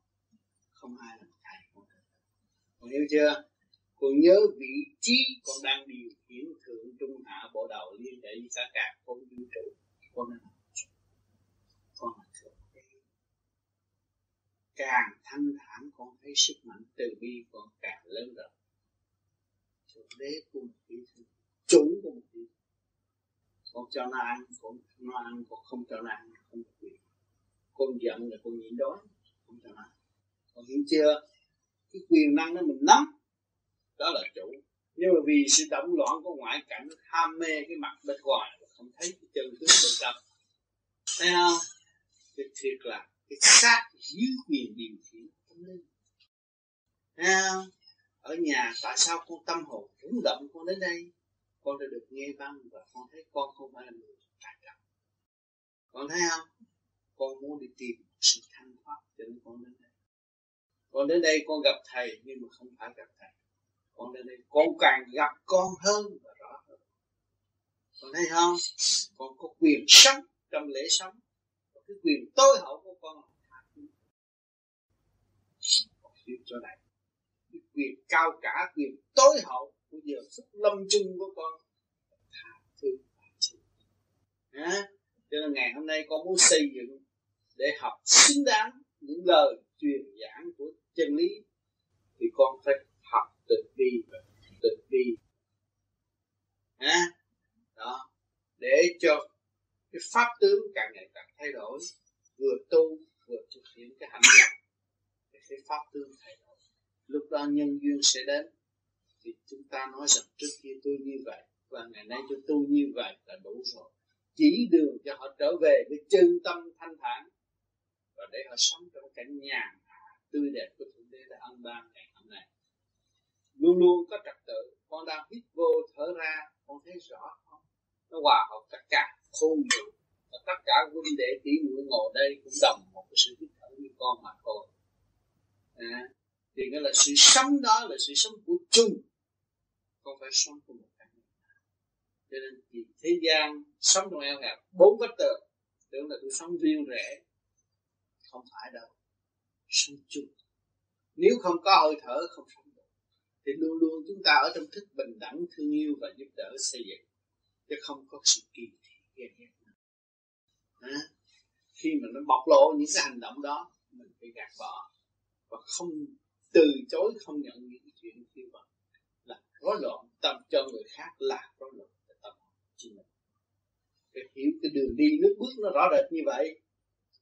Không ai làm thầy con còn hiểu chưa? Còn nhớ vị trí con đang điều khiển thượng trung hạ bộ đầu liên hệ với cả cả con vũ trụ, con là con là thượng đế. Càng thanh thản con thấy sức mạnh từ bi con càng lớn rộng. Thượng đế của một vị chủ của một vị con cho nó ăn, con nó ăn, con không cho nó ăn, không được quyền con giận là con nhịn đói, không cho ăn. Con hiểu chưa, cái quyền năng đó mình nắm, đó là chủ. Nhưng mà vì sự động loạn của ngoại cảnh ham mê cái mặt bên ngoài không thấy cái chân tướng bên trong. Thấy không? Cái thiệt là cái xác dưới quyền điều khiển tâm linh. Thấy không? Ở nhà, tại sao con tâm hồn rung động con đến đây? Con đã được nghe băng và con thấy con không phải là người tại trọng con thấy không? Con muốn đi tìm sự thanh thoát cho nên con đến đây. Con đến đây con gặp thầy nhưng mà không phải gặp thầy. Con đến đây con càng gặp con hơn và rõ hơn. Con thấy không? Con có quyền sống trong lễ sống. Và cái quyền tối hậu của con là tha thứ. Con hiểu chỗ này cái quyền cao cả quyền tối hậu của giờ phút lâm chung của con tha thứ à, cho nên ngày hôm nay con muốn xây dựng để học xứng đáng những lời truyền giảng của chân lý thì con phải học từ bi và từ bi. À, đó. Để cho cái pháp tướng càng ngày càng thay đổi vừa tu vừa thực hiện cái hành động để cái pháp tướng thay đổi. Lúc đó nhân duyên sẽ đến. Thì chúng ta nói rằng trước kia tôi như vậy và ngày nay tôi tu như vậy là đủ rồi. Chỉ đường cho họ trở về với chân tâm thanh thản và để họ sống trong cảnh nhàn tươi đẹp của thượng đế đã ân ban ngày hôm nay. Luôn luôn có trật tự con đang hít vô thở ra con thấy rõ không? Nó hòa hợp tất cả khôn vũ và tất cả huynh đệ tỷ muội ngồi đây cũng đồng một cái sự hít thở như con mà thôi. À, thì nó là sự sống đó là sự sống của chung. Không phải sống của một cá nhân cho nên thì thế gian sống trong eo hẹp bốn vách tường. Tưởng là tôi sống riêng rẽ không phải đâu. Sống chung. Nếu không có hơi thở không sống được. Thì luôn luôn chúng ta ở trong thức bình đẳng thương yêu và giúp đỡ xây dựng. Chứ không có sự kỳ thị ghen ghét. À, khi mà nó bộc lộ những cái hành động đó mình phải gạt bỏ. Và không từ chối không nhận những chuyện như vậy là rối loạn tâm cho người khác là rối loạn tâm chính mình. Phải hiểu cái đường đi nước bước nó rõ rệt như vậy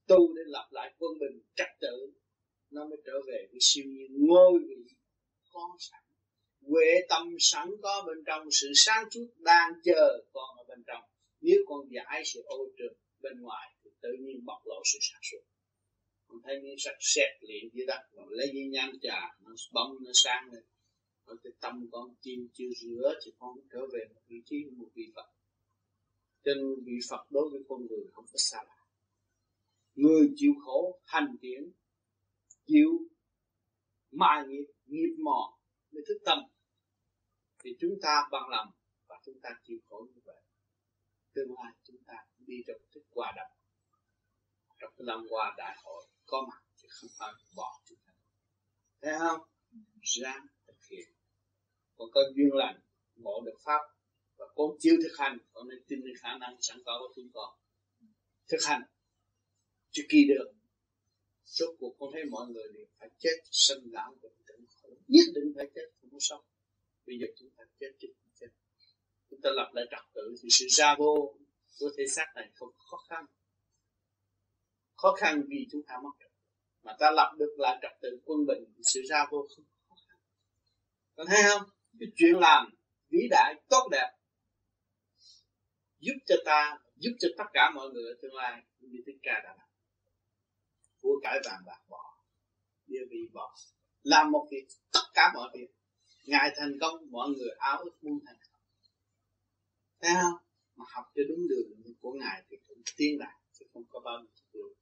tu để lập lại quân bình trật tự, nó mới trở về với siêu nhiên, ngôi vị có sẵn. Huệ tâm sẵn có bên trong, sự sáng suốt đang chờ con ở bên trong. Nếu con giải sự ô trượt bên ngoài, thì tự nhiên bộc lộ sự sáng suốt. Con thấy miếng sắc xét liền dưới đất, rồi lấy cái nhang trà, nó bấm, nó sang lên. Rồi cái tâm con chim chưa rửa, thì con trở về một vị trí, một vị Phật. Trên vị Phật đối với con người không có xa lạ người chịu khổ, hành thiện chịu mài nghiệp nghiệp mò mới thức tâm. Thì chúng ta bằng lòng và chúng ta chịu khổ như vậy. Tương lai chúng ta đi trong thức hòa đồng. Trong cái năm qua đại hội, có mặt thì không phải bỏ chúng ta. Thấy không? Ráng thực hiện. Còn có duyên lành, ngộ được pháp và con chiếu thực hành con nên tin cái khả năng sẵn có của chúng con. Thực hành chưa kỳ được Rốt cuộc con thấy mọi người đều phải chết sinh lão bệnh tử khổ. Nhất định phải chết, không có sống. Bây giờ chúng ta chết chết chết. Chúng ta lập lại trật tự thì sự ra vô của thể xác này không khó khăn. Khó khăn vì chúng ta mất trật mà ta lập được lại trật tự quân bình thì sự ra vô không khó khăn. Con thấy không? Cái chuyện làm vĩ đại, tốt đẹp, giúp cho ta, giúp cho tất cả mọi người ở tương lai. Như thích ca đã làm của cải vàng bạc bỏ. Địa vị bỏ? Làm một việc tất cả mọi việc ngài thành công, mọi người áo ước muốn thành công. Thấy không? Mà học cho đúng đường của ngài thì cũng tiến đạt chứ không có bao nhiêu luôn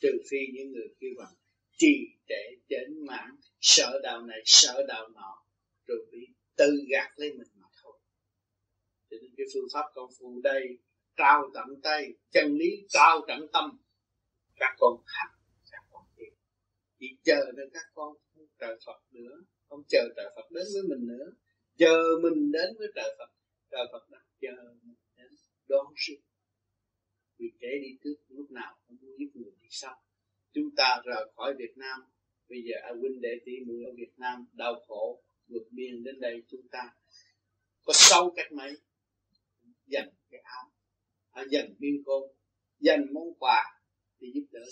trừ phi những người kêu bằng trì trệ đến mãn, sợ đạo này, sợ đạo nọ, rồi bị tự gạt lên mình mà thôi. Cho nên cái phương pháp công phu đây, trao tận tay, chân lý, trao tận tâm, các con hành chỉ chờ đến các con không trời Phật nữa không chờ trời Phật đến với mình nữa. Chờ mình đến với trời Phật trời Phật đang chờ mình đến đón sự vì kể đi trước lúc nào cũng muốn giúp người đi sau chúng ta rời khỏi Việt Nam. Bây giờ anh huynh đệ tỷ muội ở Việt Nam đau khổ vượt biên đến đây chúng ta. Có sâu cách mấy? Dành cái áo. À, dành biên côn dành món quà thì giúp đỡ.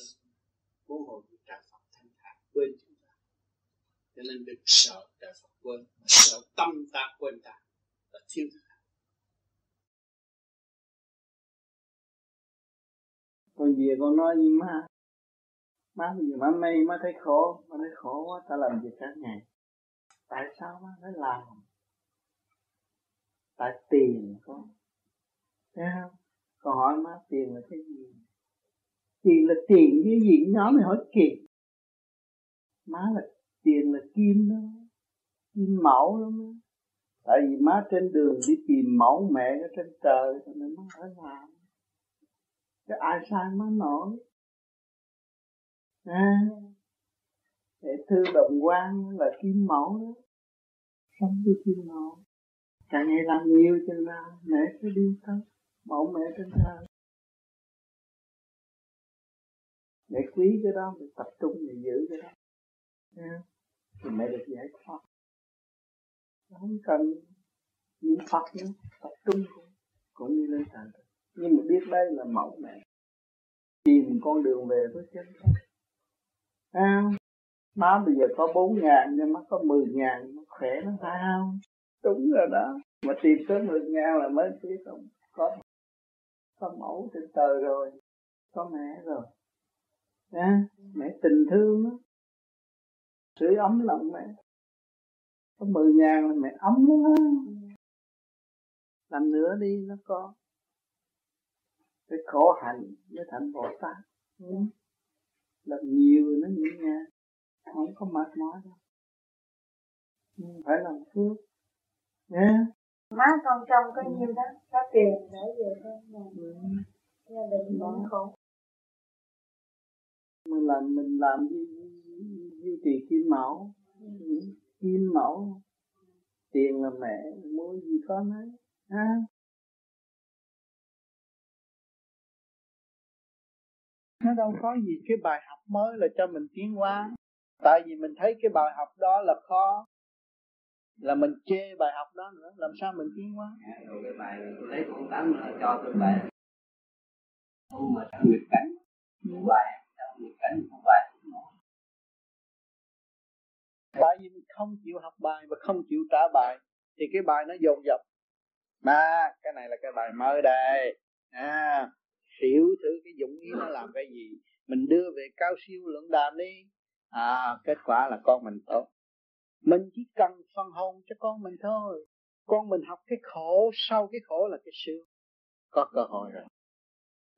Bốn hồn của trời Phật thanh thản quên chúng ta. Cho nên đừng sợ trời Phật quên, mà sợ tâm ta quên ta là thiếu thực con về con nói với má? Má bây giờ má mê, má thấy khổ, má thấy khổ quá, ta làm việc cả ngày. Tại sao má phải làm? Tại tiền con thấy không? Con hỏi má tiền là cái gì? Tiền là tiền cái gì? Nó mới hỏi kỳ má là tiền là kim đó kim mẫu đó tại vì má trên đường đi tìm mẫu mẹ ở trên trời cho nên má phải làm. Cái ai sai má nổi. À, để thư đồng quan là kim mẫu đó. Sống với kim mẫu. Càng ngày làm nhiều cho nào mẹ sẽ đi tới mẫu mẹ trên trời. Để quý cái đó để tập trung để giữ cái đó yeah. thì mẹ được giải thoát không cần niệm phật nữa tập trung cũng cũng như lên trời nhưng mà biết đây là mẫu mẹ. Tìm con đường về với chân à, má bây giờ có bốn ngàn nhưng má có mười ngàn nó khỏe nó phải không? Đúng rồi đó. Mà tìm tới mười ngàn là mới biết không? Có có mẫu trên trời rồi có mẹ rồi. À, mẹ tình thương đó sưởi ấm lòng mẹ. Có mười ngàn là mẹ ấm lắm làm nữa đi nó có cái khổ hạnh mới thành bồ tát. Ừ. làm nhiều nó nhẹ nhàng không có mệt mỏi đâu. Ừ, phải làm phước. Yeah. má con trong có nhiêu đó có tiền để về thôi mà ừ. gia đình vẫn khổ. Mình làm mình làm duy, duy trì kim mẫu ừ. kim mẫu tiền là mẹ mua gì có nấy. Ha? Nó đâu có gì cái bài học mới là cho mình tiến hóa. Tại vì mình thấy cái bài học đó là khó. Là mình chê bài học đó nữa làm sao mình tiến hóa? Rồi cái bài tôi lấy con tám cho tôi bài. Tu mà nguyệt cảnh một bài nguyệt cảnh một bài tại vì mình không chịu học bài và không chịu trả bài, thì cái bài nó dồn dập. Mà, cái này là cái bài mới đây. À hiểu thử cái dụng ý nó làm cái gì. Mình đưa về cao siêu luận đàm đi. À kết quả là con mình tốt. Mình chỉ cần phân hồn cho con mình thôi. Con mình học cái khổ, sau cái khổ là cái sướng. Có cơ hội rồi.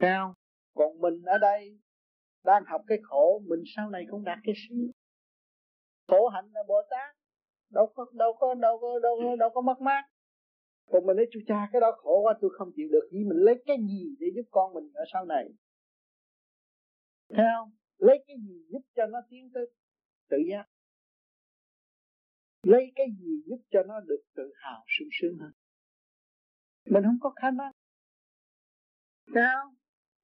Sao còn mình ở đây đang học cái khổ, mình sau này cũng đạt cái sướng khổ hạnh là bồ tát. Đâu có đâu có đâu có đâu có đâu có mất mát. Còn mình nói, chú cha, cái đó khổ quá, tôi không chịu được. Gì mình lấy cái gì để giúp con mình ở sau này? Thấy không? Lấy cái gì giúp cho nó tiến tới tự giác? Lấy cái gì giúp cho nó được tự hào sung sướng hơn? Mình không có khả năng. Thấy không?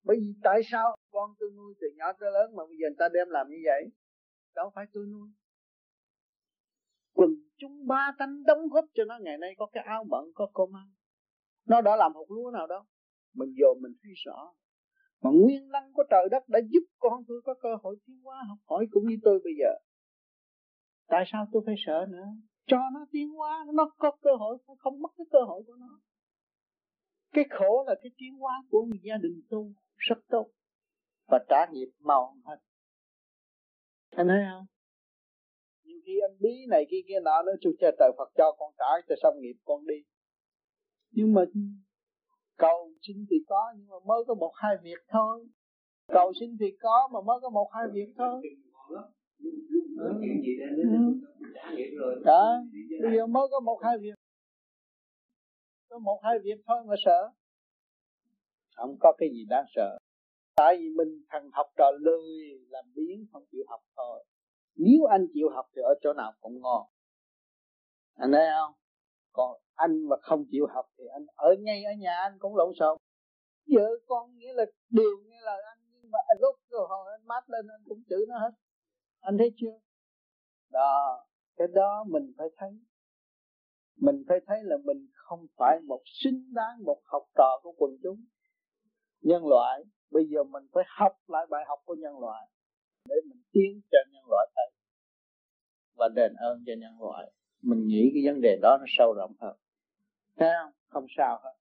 Bởi vì tại sao con tôi nuôi từ nhỏ tới lớn mà bây giờ người ta đem làm như vậy? Đâu phải tôi nuôi quần chúng ba tánh đóng góp cho nó, ngày nay có cái áo bận, có cơm ăn. Nó đã làm hột lúa nào đó. Mình giờ mình thấy rõ mà nguyên năng của trời đất đã giúp con tôi có cơ hội tiến hóa, học hỏi cũng như tôi bây giờ. Tại sao tôi phải sợ nữa? Cho nó tiến hóa, nó có cơ hội không mất cái cơ hội của nó. Cái khổ là cái tiến hóa của một gia đình tu rất tốt. Và trả nghiệp mau hết. Anh thấy không? Nhiều khi anh bí này kia kia nọ nữa chú cha trời Phật cho con trả cho xong nghiệp con đi. Nhưng mà cầu xin thì có, nhưng mà mới có một hai việc thôi. Cầu xin thì có mà mới có một hai việc thôi. Ừ. đó, bây giờ mới có một hai việc. Có một hai việc thôi mà sợ. Không có cái gì đáng sợ. Tại vì mình thằng học trò lười làm biến, không chịu học thôi nếu anh chịu học thì ở chỗ nào cũng ngon. Anh thấy không? Còn anh mà không chịu học thì anh ở ngay ở nhà anh cũng lộn xộn. Vợ con nghĩa là đều nghe lời anh, nhưng mà lúc rồi hồi anh mát lên anh cũng chửi nó hết. Anh thấy chưa? Đó, cái đó mình phải thấy. Mình phải thấy là mình không phải một xứng đáng một học trò của quần chúng, nhân loại. Bây giờ mình phải học lại bài học của nhân loại để mình tiến cho nhân loại thấy và đền ơn cho nhân loại. Mình nghĩ cái vấn đề đó nó sâu rộng hơn. Thấy không? Không sao hết.